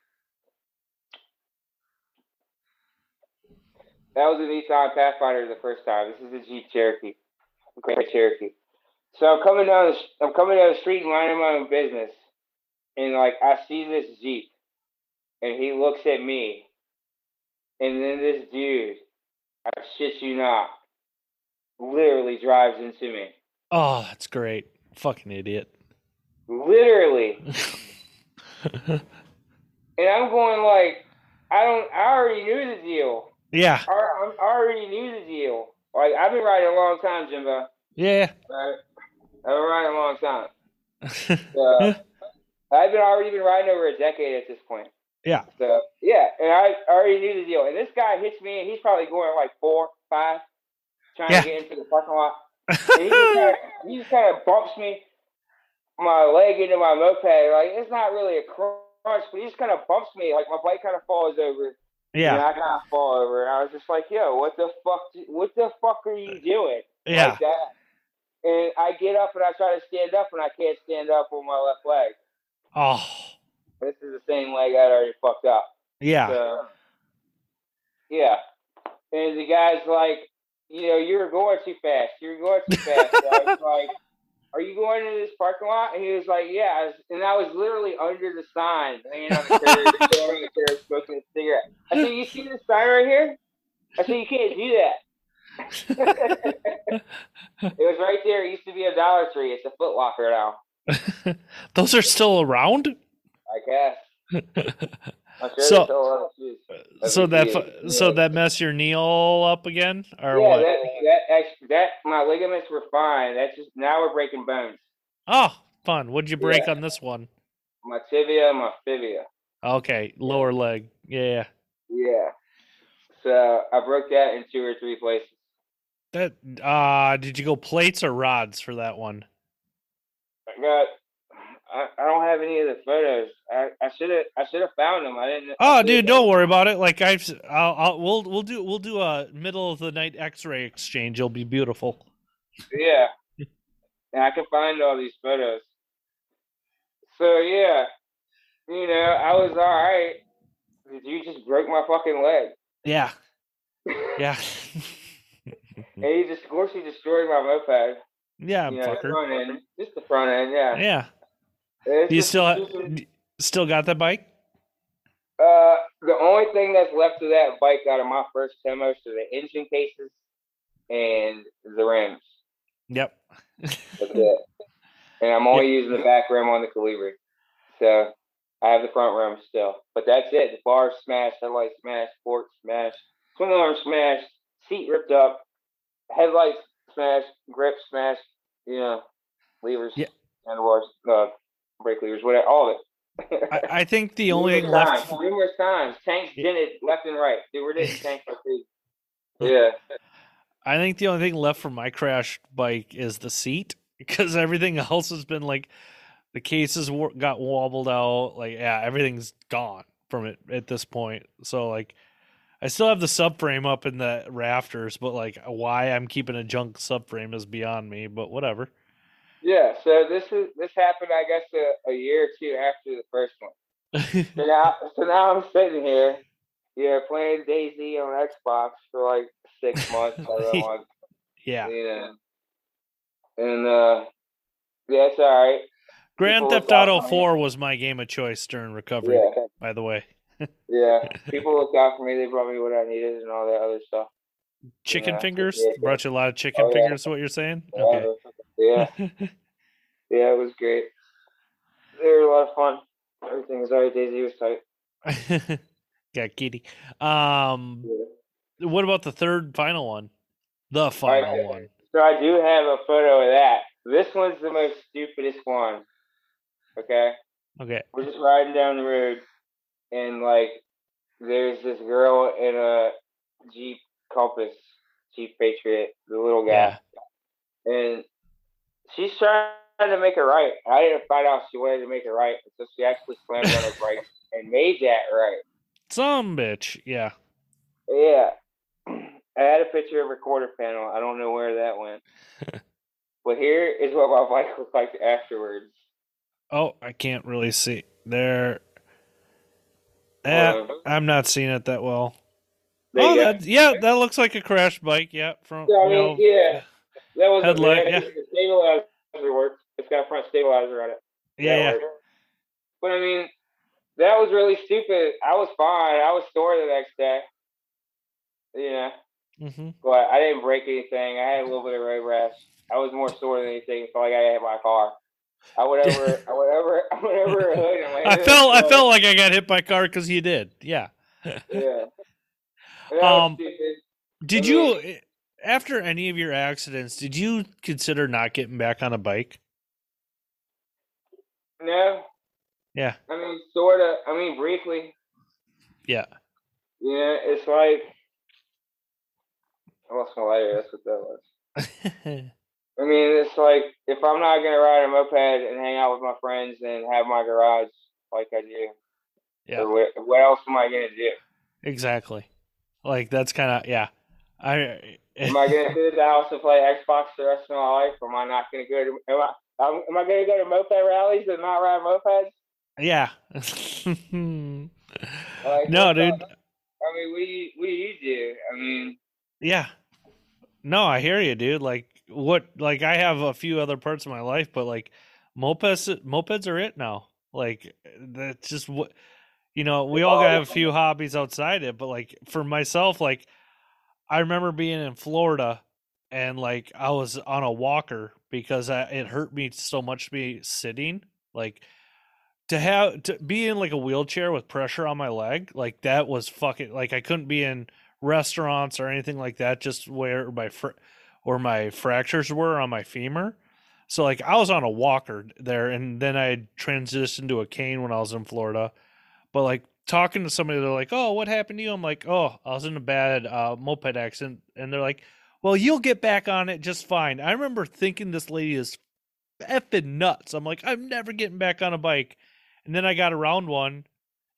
That was a Nissan Pathfinder the first time. This is a Jeep Cherokee, Grand Cherokee. So I'm coming down. The, I'm coming down the street, minding my own business, and like I see this Jeep, and he looks at me, and then this dude, I shit you not, literally drives into me. Oh, that's great. Fucking idiot. Literally. And I'm going like, I don't. I already knew the deal. yeah. I, I already knew the deal. Like I've been riding a long time, Jimbo. Yeah. Right? I've been riding a long time. Uh, I've been already been riding over a decade at this point. yeah. So yeah, and I already knew the deal. And this guy hits me, and he's probably going like four, five, trying Yeah. to get into the parking lot. He just kind of, he just kind of bumps me, my leg into my moped. Like it's not really a crunch, but he just kind of bumps me. Like my bike kind of falls over. Yeah. And yeah. I kind of fall over. And I was just like, yo, what the fuck? What the fuck are you doing? Yeah. Like that. And I get up and I try to stand up, and I can't stand up on my left leg. Oh. This is the same leg I'd already fucked up. Yeah. So, yeah. And the guy's like, you know, you're going too fast. You're going too fast. So I was like, are you going into this parking lot? And he was like, yeah. I and I was literally under the sign, laying on the curb, on the curb, smoking a cigarette. I said, you see this sign right here? I said, you can't do that. it was right there. It used to be a Dollar Tree. It's a Foot Locker now, Those are still around? I guess. Sure So- there's still a lot of shoes. so that Yeah. so that messed your knee all up again or yeah, what? that that actually, that my ligaments were fine. That's just now we're breaking bones. Oh, fun. What'd you break Yeah. on this one? My tibia, my fibia. Okay, lower leg. Yeah. Yeah. So I broke that in two or three places. That uh did you go plates or rods for that one? I got. I, I don't have any of the photos. I I should have I should have found them. I didn't. I Oh, should've dude, done- don't worry about it. Like I've, I'll, I'll, we'll, we'll do, we'll do a middle of the night X-ray exchange. It'll be beautiful. Yeah. and I can find all these photos. So yeah, you know, I was all right. You just broke my fucking leg. Yeah, yeah, And he just, of course, he destroyed my moped. yeah, you know, the front end, just the front end, yeah. Yeah. It's you just- still, just- still got that bike? Uh, the only thing that's left of that bike out of my first Tomos are the engine cases and the rims. Yep. That's it. And I'm only using the back rim on the Colibri. So I have the front rim still. But that's it. The bars smashed, headlights smashed, port smashed, swing arm smashed, seat ripped up, headlights smashed, grip smashed, you know, levers, Yeah. handlebars, uh, brake levers, whatever, all of it. I, I think the only thing left. numerous times. Tanks dented left and right. They were dented tanks. Yeah. I think the only thing left from my crashed bike is the seat because everything else has been like the cases got wobbled out. Like, yeah, everything's gone from it at this point. So, like, I still have the subframe up in the rafters, but like, why I'm keeping a junk subframe is beyond me. But whatever. Yeah. So this is this happened, I guess, a, a year or two after the first one. So now, so now I'm sitting here, yeah, playing DayZ on Xbox for like six months. yeah, you know. And uh, yeah, it's all right. Grand People Theft Auto. Four was my game of choice during recovery. Yeah, By the way, yeah. People looked out for me. They brought me what I needed and all that other stuff. chicken Yeah. fingers Yeah. brought you a lot of chicken Oh, yeah. fingers. Is what you're saying? Okay. Yeah, yeah, it was great. They were a lot of fun. Everything was alright. DayZ was tight. Got kitty. Um, Yeah. what about the third final one? The final Okay. one. So I do have a photo of that. this one's the most stupidest one. Okay, Okay. we're just riding down the road, and like, there's this girl in a Jeep Compass, Jeep Patriot, the little guy, Yeah. and she's trying to make it right. I didn't find out she wanted to make it right, so she actually slammed on her brakes and made that right. Some bitch. Yeah. Yeah. I had a picture of her quarter panel. I don't know where that went. but here is what my bike looked like afterwards. Oh, I can't really see there. Hold. I'm not seeing it that well. Oh, that, yeah, that looks like a crash bike. Yeah, from Yeah, I mean, know, yeah. That was Headlight, yeah. stabilizer works. It's got front stabilizer on it. yeah, yeah. But I mean, that was really stupid. I was fine. I was sore the next day. You know, hmm but I didn't break anything. I had a little bit of road rash. I was more sore than anything. Felt like I hit my car. I would ever, I would ever, I would ever hood I felt I felt like I got hit by a car because he did. Yeah. Yeah. Um. Did you after any of your accidents? Did you consider not getting back on a bike? No, Yeah. I mean, sort of. I mean, briefly. Yeah. Yeah, it's like I lost my lighter. That's what that was. I mean, it's like if I'm not gonna ride a moped and hang out with my friends and have my garage like I do, yeah. what, what else am I gonna do? Exactly. Like that's kind of yeah. I eh. Am I gonna sit at the house and play Xbox the rest of my life? Or am I not gonna go to? Am I? Am am I gonna go to moped rallies and not ride mopeds? yeah. Like, no, dude. I mean, what do you what do you do? I mean, Yeah. No, I hear you, dude. Like what like I have a few other parts of my life, but like mopeds mopeds are it now. Like that's just what you know, we all have a few hobbies outside it, but like for myself, like I remember being in Florida and like I was on a walker because I, it hurt me so much to be sitting. Like to have to be in like a wheelchair with pressure on my leg, like that was fucking like I couldn't be in restaurants or anything like that just where my fr- or my fractures were on my femur. So like I was on a walker there and then I transitioned to a cane when I was in Florida. But like talking to somebody they're like, "Oh, what happened to you?" I'm like, "Oh, I was in a bad uh, moped accident." And they're like, "Well, you'll get back on it just fine." I remember thinking this lady is effing nuts. I'm like, "I'm never getting back on a bike." And then I got around one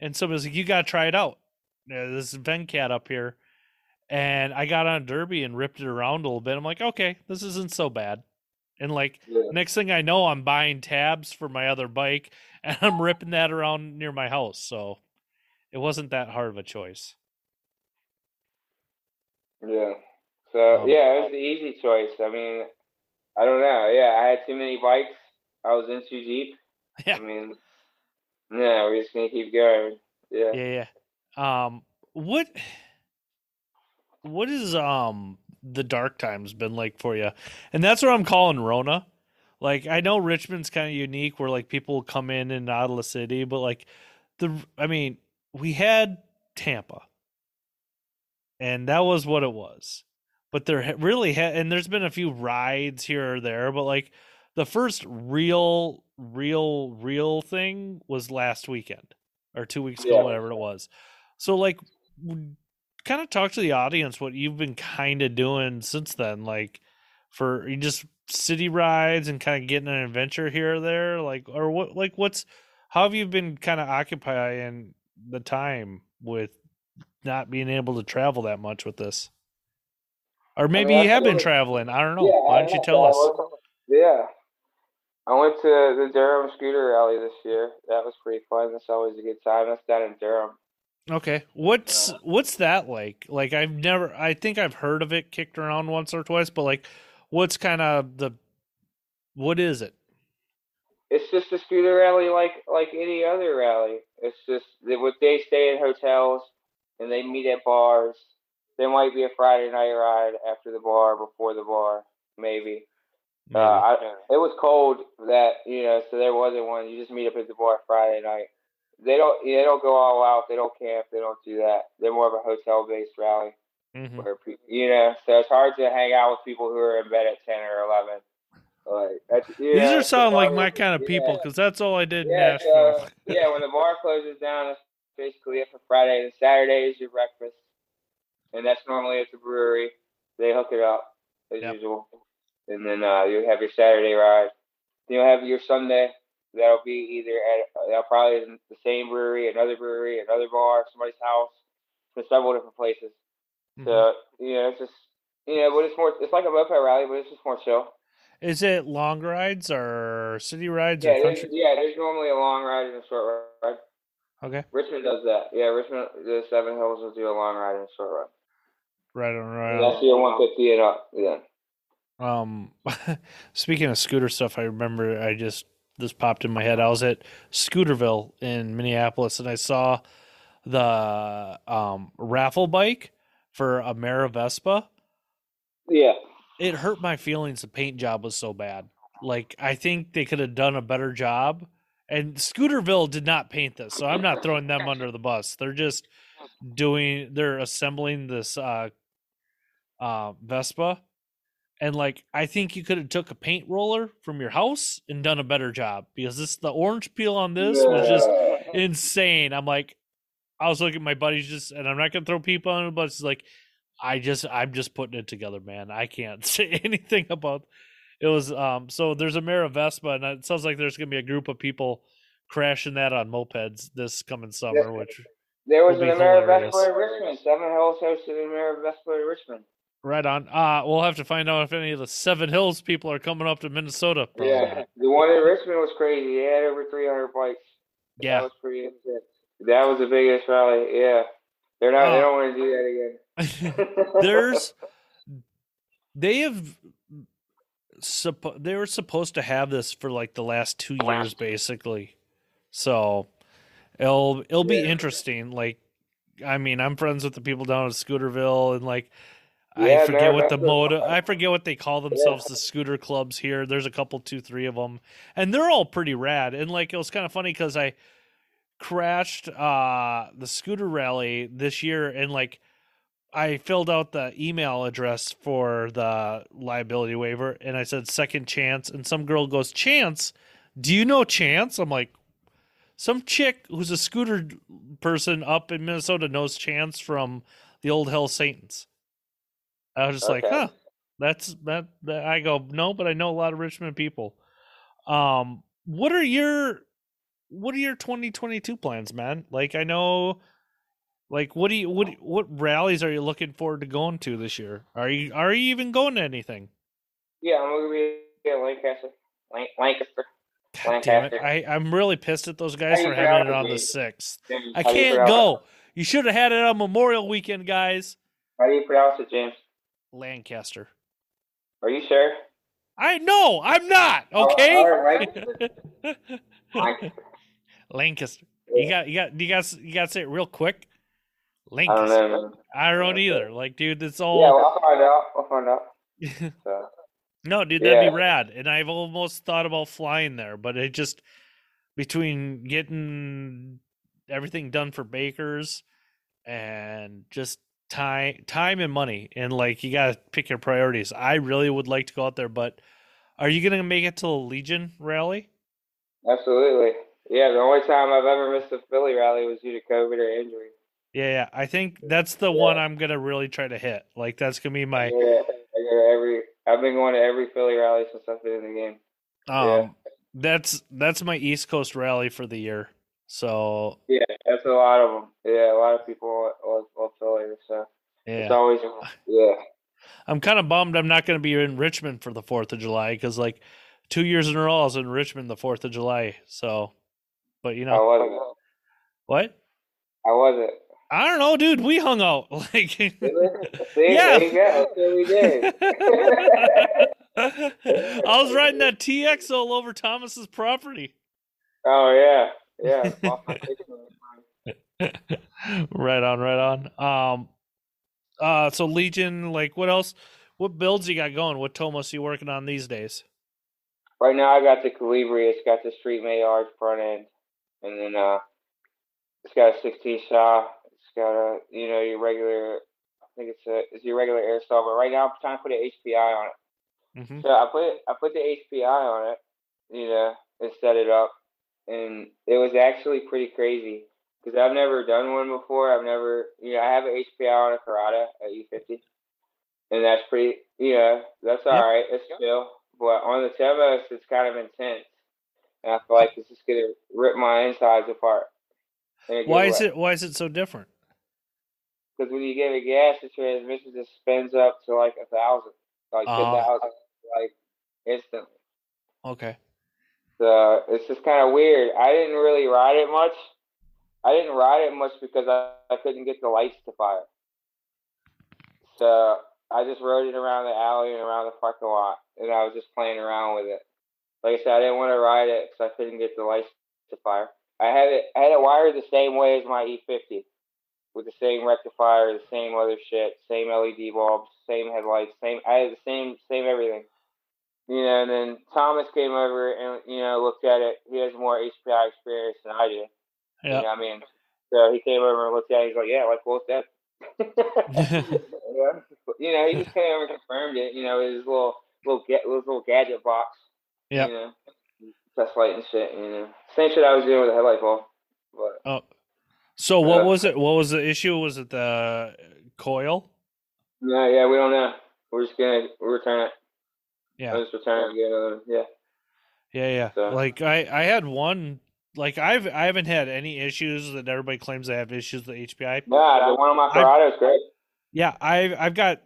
and somebody's like, "You got to try it out." Yeah, this Vencat up here and I got on Derbi and ripped it around a little bit. I'm like, okay, this isn't so bad. And like yeah. next thing I know, I'm buying tabs for my other bike and I'm ripping that around near my house. So it wasn't that hard of a choice. Yeah. So Um, yeah, it was the easy choice. I mean, I don't know. Yeah, I had too many bikes. I was in too deep. Yeah. I mean, no, we're just gonna keep going. Yeah. Yeah, yeah. Um, what what is um the dark times been like for you? And that's what I'm calling Rona. Like I know Richmond's kind of unique, where like people come in and out of the city, but like the I mean, we had Tampa, and that was what it was. But there ha- really had, and there's been a few rides here or there, but like the first real, real, real thing was last weekend or two weeks ago, Yeah. whatever it was. So like, kind of talk to the audience what you've been kind of doing since then, like for you just city rides and kind of getting an adventure here or there, like or what, like what's how have you been kind of occupying the time with not being able to travel that much with this? Or maybe mean, you have been traveling. I don't know. Yeah, Why don't you tell I us? Yeah. I went to the Durham Scooter Rally this year. That was pretty fun. That's always a good time. That's down in Durham. Okay. What's Uh, what's that like? Like I've never I think I've heard of it kicked around once or twice, but like what's kind of the what is it? It's just a scooter rally like like any other rally. It's just that what they stay in hotels and they meet at bars. There might be a Friday night ride after the bar, before the bar, maybe. Uh, I, it was cold that you know, so there wasn't one. You just meet up at the bar Friday night. They don't they don't go all out. They don't camp. They don't do that. They're more of a hotel based rally Mhm. where pe- you know. So it's hard to hang out with people who are in bed at ten or eleven. Like that's, yeah, These are sound like my kind of people yeah. because that's all I did in Yeah, Nashville. so, yeah, when the bar closes down, that's basically it for Friday. And Saturday is your breakfast, and that's normally at the brewery. They hook it up as Yep. usual, and then uh, you have your Saturday ride. You'll have your Sunday. That'll be either at that'll probably in the same brewery, another brewery, another bar, somebody's house, from several different places. Mhm. So you know, it's just you know, but it's more. It's like a moped rally, but it's just more chill. Is it long rides or city rides Yeah, or there's, yeah. There's normally a long ride and a short ride. Okay, Richmond does that. Yeah, Richmond, the Seven Hills will do a long ride and a short ride. right on, right. That's your 150 and up. Yeah. Um, speaking of scooter stuff, I remember I just this popped in my head. I was at Scooterville in Minneapolis, and I saw the um raffle bike for Amerivespa. Yeah. It hurt my feelings. The paint job was so bad. Like I think they could have done a better job. And Scooterville did not paint this, so I'm not throwing them under the bus. They're just doing. They're assembling this uh, uh, Vespa, and like I think you could have took a paint roller from your house and done a better job because this the orange peel on this was just insane. I'm like, I was looking at my buddies just, and I'm not gonna throw people on it, but it's like, I just, I'm just putting it together, man. I can't say anything about. It was um. So there's Amerivespa, and it sounds like there's gonna be a group of people crashing that on mopeds this coming summer, which There was an American. Vespa in Richmond. Seven Hills hosted an Amerivespa in Richmond. Right on. Uh we'll have to find out if any of the Seven Hills people are coming up to Minnesota. for Yeah. The one in Richmond was crazy. They had over 300 bikes. Yeah, that was pretty intense. That was the biggest rally. Yeah. They're not. They Oh. don't want to do that again. there's they have suppo- they were supposed to have this for like the last two years basically so it'll it'll be Yeah. interesting like i mean i'm friends with the people down at scooterville and like Yeah, i forget man, what the that's a- moto i forget what they call themselves the scooter clubs here. There's a couple two three of them and they're all pretty rad. And like it was kind of funny because i crashed uh the scooter rally this year and like I filled out the email address for the liability waiver and I said second chance. And some girl goes chance? Do you know chance? I'm like some chick who's a scooter person up in Minnesota knows chance from the old Hell Satans I was just like huh that's that, that I go no but I know a lot of Richmond people um what are your what are your 2022 plans man like I know like, what do you what what rallies are you looking forward to going to this year? Are you are you even going to anything? yeah, I'm going to be in Lancaster. Lan- Lancaster. God damn it! Lancaster. I I'm really pissed at those guys for having it on it, the sixth. I how do you can't go. You should have had it on Memorial Weekend, guys. How do you pronounce it, James? Lancaster. Are you sure? I know I'm not Oh, okay. all right, Lancaster. Lancaster. You got you got you got you got to say it real quick. I don't Lancaster. know. I don't either. Like, dude, it's Yeah, all. well, I'll find out. I'll find out. So, No, dude, that'd Yeah. be rad. And I've almost thought about flying there, but it just between getting everything done for bakers and just time time and money and like you gotta pick your priorities. I really would like to go out there, but are you gonna make it to the Legion rally? absolutely. Yeah, the only time I've ever missed a Philly rally was due to COVID or injury. Yeah, yeah. I think that's the one I'm gonna really try to hit. Like that's gonna be my yeah, I go to every i've been going to every Philly rally since I've been in the game. um Yeah. that's that's my East Coast rally for the year. So Yeah, that's a lot of them. Yeah, a lot of people love Philly, so it's yeah. always yeah. I'm kind of bummed I'm not going to be in Richmond for the 4th of July because, like, two years in a row I was in Richmond the 4th of July. So, but you know, was what? I was it? I don't know, dude. We hung out. Like, See, Yeah. there you go. We did. I was riding that TX all over Thomas's property. oh yeah, yeah. Off my picture. right on, right on. Um, uh, so Legion, like, what else? What builds you got going? What Tomos you working on these days? Right now, I got the Colibri. It's got the street arch front end, and then uh, it's got a 16 shot. It's got a you know your regular. I think it's a it's your regular Airsal. But right now, I'm trying to put an HPI on it. hmm So I put I put the HPI on it, you know, and set it up, and it was actually pretty crazy because I've never done one before. I've never, you know, I have an HPI on a Karada at U50, and that's pretty, you know, that's all Yep. right. It's chill, but on the Tomos, it's kind of intense, and I feel like it's just gonna rip my insides apart. Why is way. it why is it so different? Because when you give it gas, the transmission just spins up to like a thousand, like Ah. ten thousand, like instantly. Okay. So it's just kind of weird. I didn't really ride it much. I didn't ride it much because I, I couldn't get the lights to fire. So I just rode it around the alley and around the parking lot, and I was just playing around with it. Like I said, I didn't want to ride it because I couldn't get the lights to fire. I had it, I had it wired the same way as my E50, with the same rectifier, the same other shit, same LED bulbs, same headlights, same. I had the same, same everything. You know, and then Thomas came over and you know looked at it. He has more HPI experience than I do. You know Yeah. what I mean? So he came over and looked at it. He's like, yeah, like, what's that? yeah. You know, he just came over and confirmed it. You know, his little little ga- his little gadget box. Yeah. You know, test light and shit. You know, same shit I was doing with the headlight bulb. But Oh. So what Yeah. was it? What was the issue? Was it the coil? no, yeah, we don't know. We're just gonna return it. Yeah. I'll just return it. and get another- Yeah. Yeah, yeah. So- Like I, I had one. Like I've, I haven't had any issues that everybody claims they have issues with HPI. Nah, the one on my I- Corrado is great. Yeah, I've, I've got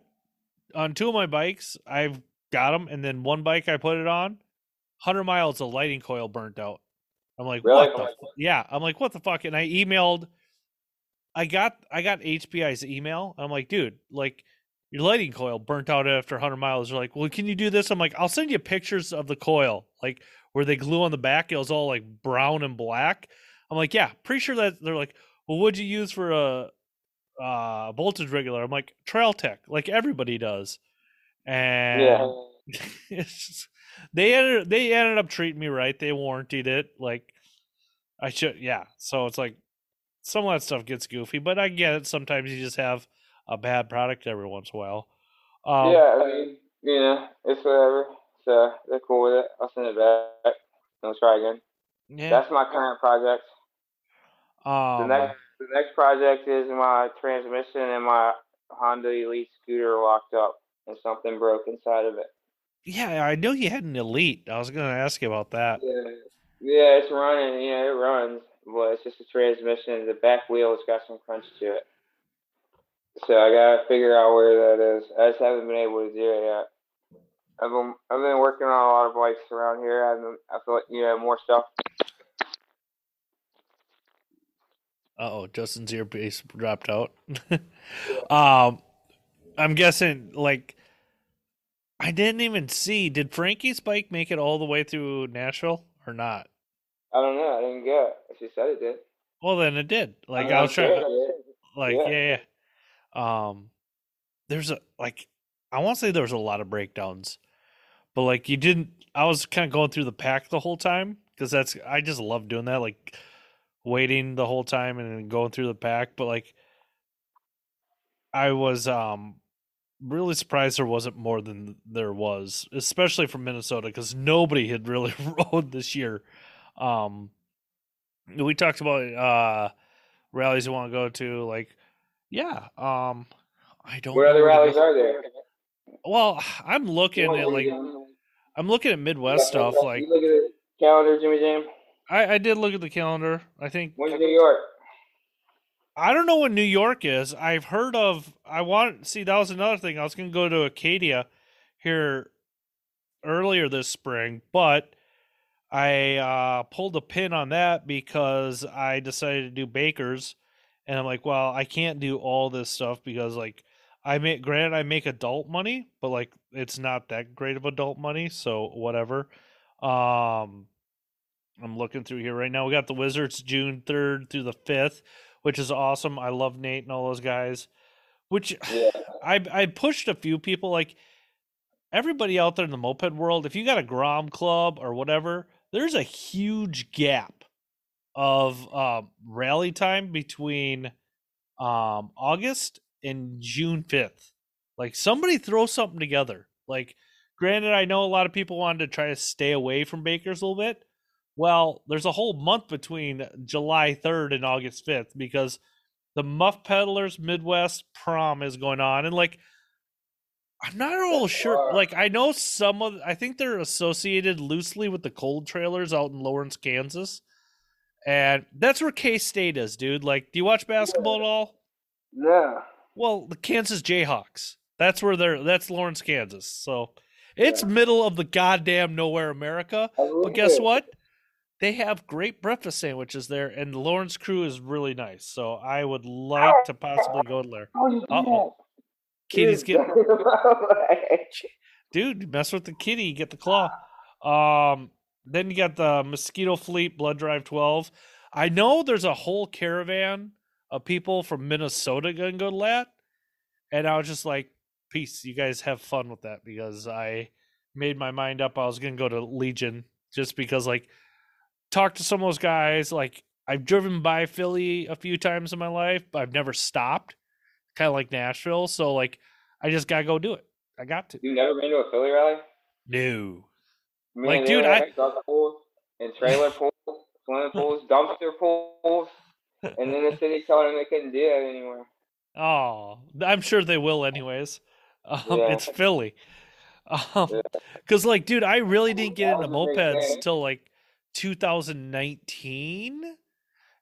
on two of my bikes. I've got them, and then one bike I put it on, hundred miles, the lighting coil burnt out. I'm like, Really? what the? Oh fu- Yeah, I'm like, what the fuck? And I emailed. I got, I got HPI's email. I'm like, dude, like. Your lighting coil burnt out after 100 miles. They're like, well, can you do this? I'm like, I'll send you pictures of the coil, like where they glue on the back. It was all like brown and black. I'm like, yeah, pretty sure that they're like, well, what'd you use for a uh, voltage regulator? I'm like, Trail Tech, like everybody does. And Yeah. just, they ended they ended up treating me right. They warranted it. Like I should, yeah. So it's like some of that stuff gets goofy, but I get it. Sometimes you just have a bad product every once in a while. Um, yeah, I mean, you know, it's whatever. So they're cool with it. I'll send it back. And we'll try again. yeah. That's my current project. The Um, next, the next project is my transmission and my Honda Elite scooter locked up, and something broke inside of it. yeah, I know you had an elite. I was going to ask you about that. Yeah, yeah, it's running. Yeah, it runs, but it's just a transmission. The back wheel has got some crunch to it. So I gotta figure out where that is. I just haven't been able to do it yet. I've been I've been working on a lot of bikes around here. I've been, I feel like you know more stuff. Uh oh, Justin's earpiece dropped out. um, I'm guessing like I didn't even see. Did Frankie's bike make it all the way through Nashville or not? I don't know. I didn't get it. She said it did. Well, then it did. Like I'm I was sure trying, like Yeah. yeah. yeah, Um, there's a like I won't say there was a lot of breakdowns, but like you didn't. I was kind of going through the pack the whole time because that's I just love doing that. Like waiting the whole time and going through the pack, but like I was um really surprised there wasn't more than there was, especially from Minnesota because nobody had really rode this year. Um, we talked about uh rallies you want to go to, like yeah. Um, I don't. What other rallies are there? Well, I'm looking at like? I'm looking at Midwest stuff. Like you look at the calendar, Jimmy Jam. I, I did look at the calendar. I think When's New York? I don't know what New York is. I've heard of. I want see that was another thing. I was going to go to Acadia here earlier this spring, but I uh, pulled a pin on that because I decided to do Baker's, and I'm like, well, I can't do all this stuff because like I make granted I make adult money, but like it's not that great of adult money, so whatever. Um, I'm looking through here right now. We got the Wizards June third through the fifth which is awesome. I love Nate and all those guys. Which Yeah. I I pushed a few people like everybody out there in the moped world. If you got a Grom club or whatever, there's a huge gap of um, rally time between um, August and June fifth. Like somebody throw something together. Like granted, I know a lot of people wanted to try to stay away from Bakers a little bit. Well, there's a whole month between July 3rd and August 5th because the Muff Peddlers Midwest prom is going on. And like, I'm not all sure. Like, I know some of, I think they're associated loosely with the cold trailers out in Lawrence, Kansas. And that's where K State is, dude. Like, do you watch basketball at all? Yeah. Well, the Kansas Jayhawks. That's where they're. That's Lawrence, Kansas. So it's middle of the goddamn nowhere, America. But guess what? They have great breakfast sandwiches there, and the Lawrence crew is really nice. So I would like to possibly go there. Oh, Kitty's getting dude. Mess with the kitty, get the claw. Um, then you got the Mosquito Fleet Blood Drive 12. I know there's a whole caravan of people from Minnesota gonna go to that, and I was just like, "Peace, you guys have fun with that," because I made my mind up I was gonna go to Legion just because, like, talk to some of those guys. Like, I've driven by Philly a few times in my life, but I've never stopped. Kind of like Nashville, so like, I just gotta go do it. I got to. You've never been to a Philly rally? No. Me Like, dude, I- dog pools and trailer pools, swimming pools, dumpster pools, and then the city told them they couldn't do that anymore. Oh, I'm sure they will, anyways. Um, Yeah. It's Philly. Um, Yeah. cause like, dude, I really didn't get into mopeds till like 2019,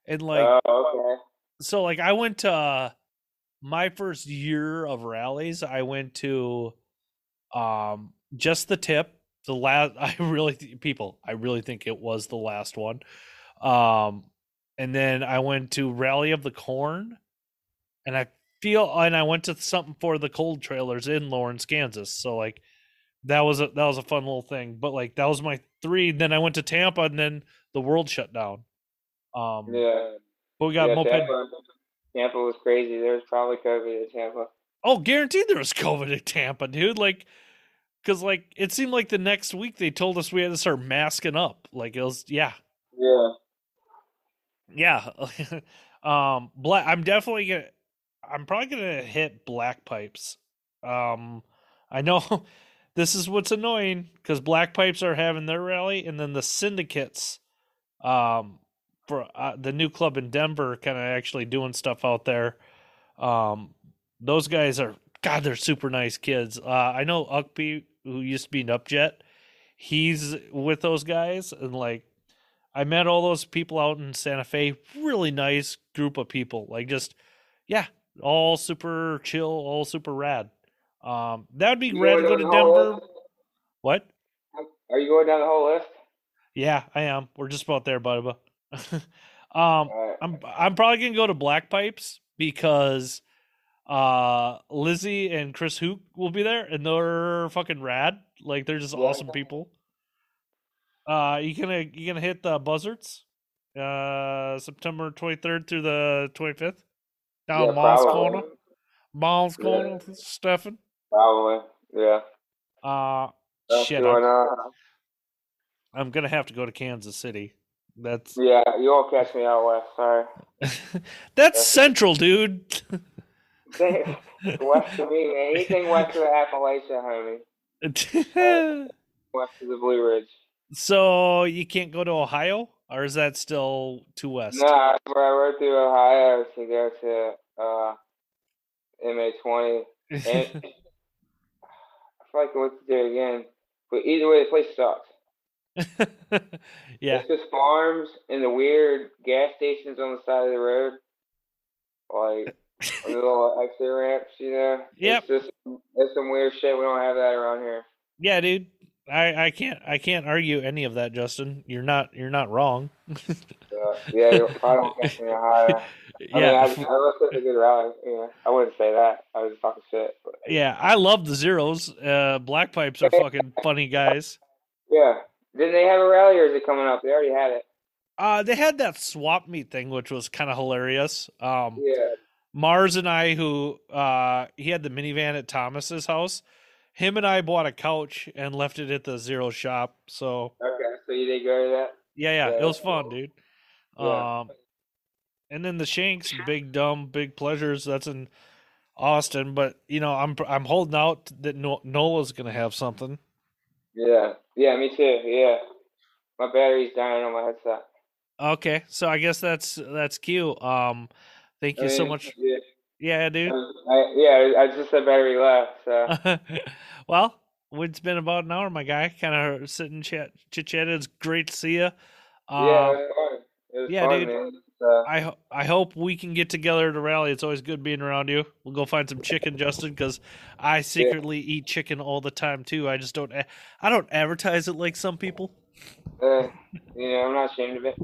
and like, oh, okay. so like, I went to uh, my first year of rallies. I went to, um, just the tip. The last, I really th- people, I really think it was the last one. Um, and then I went to Rally of the Corn, and I feel, and I went to something for the cold trailers in Lawrence, Kansas. So like, that was a that was a fun little thing. But like, that was my three. Then I went to Tampa, and then the world shut down. Um, Yeah. but we got yeah, moped. Tampa, Tampa was crazy. There was probably COVID in Tampa. Oh, guaranteed there was COVID in Tampa, dude. Like, because like it seemed like the next week they told us we had to start masking up. Like it was, yeah, Yeah. yeah. um, black. I'm definitely gonna. I'm probably gonna hit black pipes. Um, I know this is what's annoying because black pipes are having their rally, and then the syndicates, um, for uh, the new club in Denver, kind of actually doing stuff out there. Um, those guys are God, they're super nice kids. Uh, I know Uckby, who used to be an Upjet, he's with those guys, and like I met all those people out in Santa Fe. Really nice group of people. Like just yeah, all super chill, all super rad. Um, that would be You rad to go to down the whole Denver. list? What? Are you going down the whole list? Yeah, I am. We're just about there, Bubba. um, right. I'm I'm probably gonna go to Black Pipes because uh Lizzie and Chris Hook will be there and they're fucking rad. Like they're just Yeah. awesome people. Uh you gonna you gonna hit the buzzards? Uh September twenty third through the twenty fifth? Down yeah, Mall's probably. Corner. Mall's Yeah. Corner, Stefan. Probably. Yeah. Uh That's shit. I'm. I'm gonna have to go to Kansas City. That's Yeah, you won't catch me out west. Sorry. that's central, dude. west of me. Anything west of Appalachia, homie. West of the Blue Ridge. so you can't go to Ohio, or is that still too west? No, I I rode through Ohio to go to uh, MA20. I feel like I to do it again. But either way, the place sucks. yeah, It's just farms and the weird gas stations on the side of the road. Like the little exit ramps, you know? Yep. It's just it's some weird shit. We don't have that around here. yeah, dude. I, I can't I can't argue any of that, Justin. You're not you're not wrong. So, yeah, you probably don't catch me Ohio. I mean, I, yeah, I listened to good rally. Yeah, I wouldn't say that. I was talking shit. But, yeah. I love the zeros. Uh, black pipes are fucking funny guys. yeah. Didn't they have a rally or is it coming up? They already had it. Uh, they had that swap meet thing, which was kind of hilarious. Um, Yeah. Mars and I, who uh, he had the minivan at Thomas's house. Him and I bought a couch and left it at the zero shop. So Okay. So you did go to that? yeah, yeah, it was fun, dude. Yeah. Um, and then the Shanks, Big Dumb, Big Pleasures. That's in Austin, but you know, I'm I'm holding out that no- Nola's gonna have something. Yeah, yeah, me too. Yeah, my battery's dying on my headset. Okay, so I guess that's that's cute. Um, thank I you so much. Yeah, Yeah, dude. I, yeah, I just said very left. So well, it's been about an hour, my guy. Kind of sitting chat chit chat. It's great to see you. Uh, yeah, it was fun. It was yeah, fun, dude. man. So, I ho- I hope we can get together at a rally. It's always good being around you. We'll go find some chicken, Justin, because I secretly eat chicken all the time too. I just don't. I don't advertise it like some people. uh, you know, I'm not ashamed of it.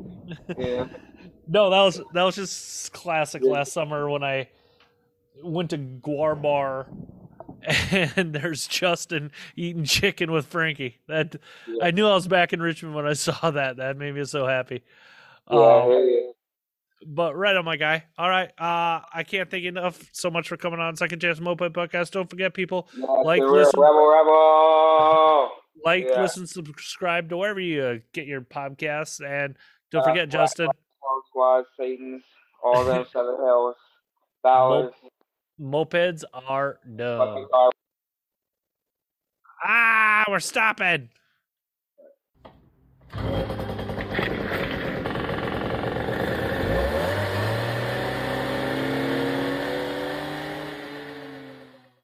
Yeah, No, that was that was just classic last summer when I went to GWAR Bar and there's Justin eating chicken with Frankie. That Yeah. I knew I was back in Richmond when I saw that. That made me so happy. Um, but right on, my guy. All right, uh, I can't thank you enough so much for coming on Second Chance Moped Podcast. Don't forget, people, Yeah, like, listen- rebel, rebel. like, Yeah. listen, subscribe to wherever you uh, get your podcasts, and don't Uh, forget, Black Justin, Squad, Satan's, all them Seven Hills, Bowers, mopeds are fucking no. car Ah, we're stopping.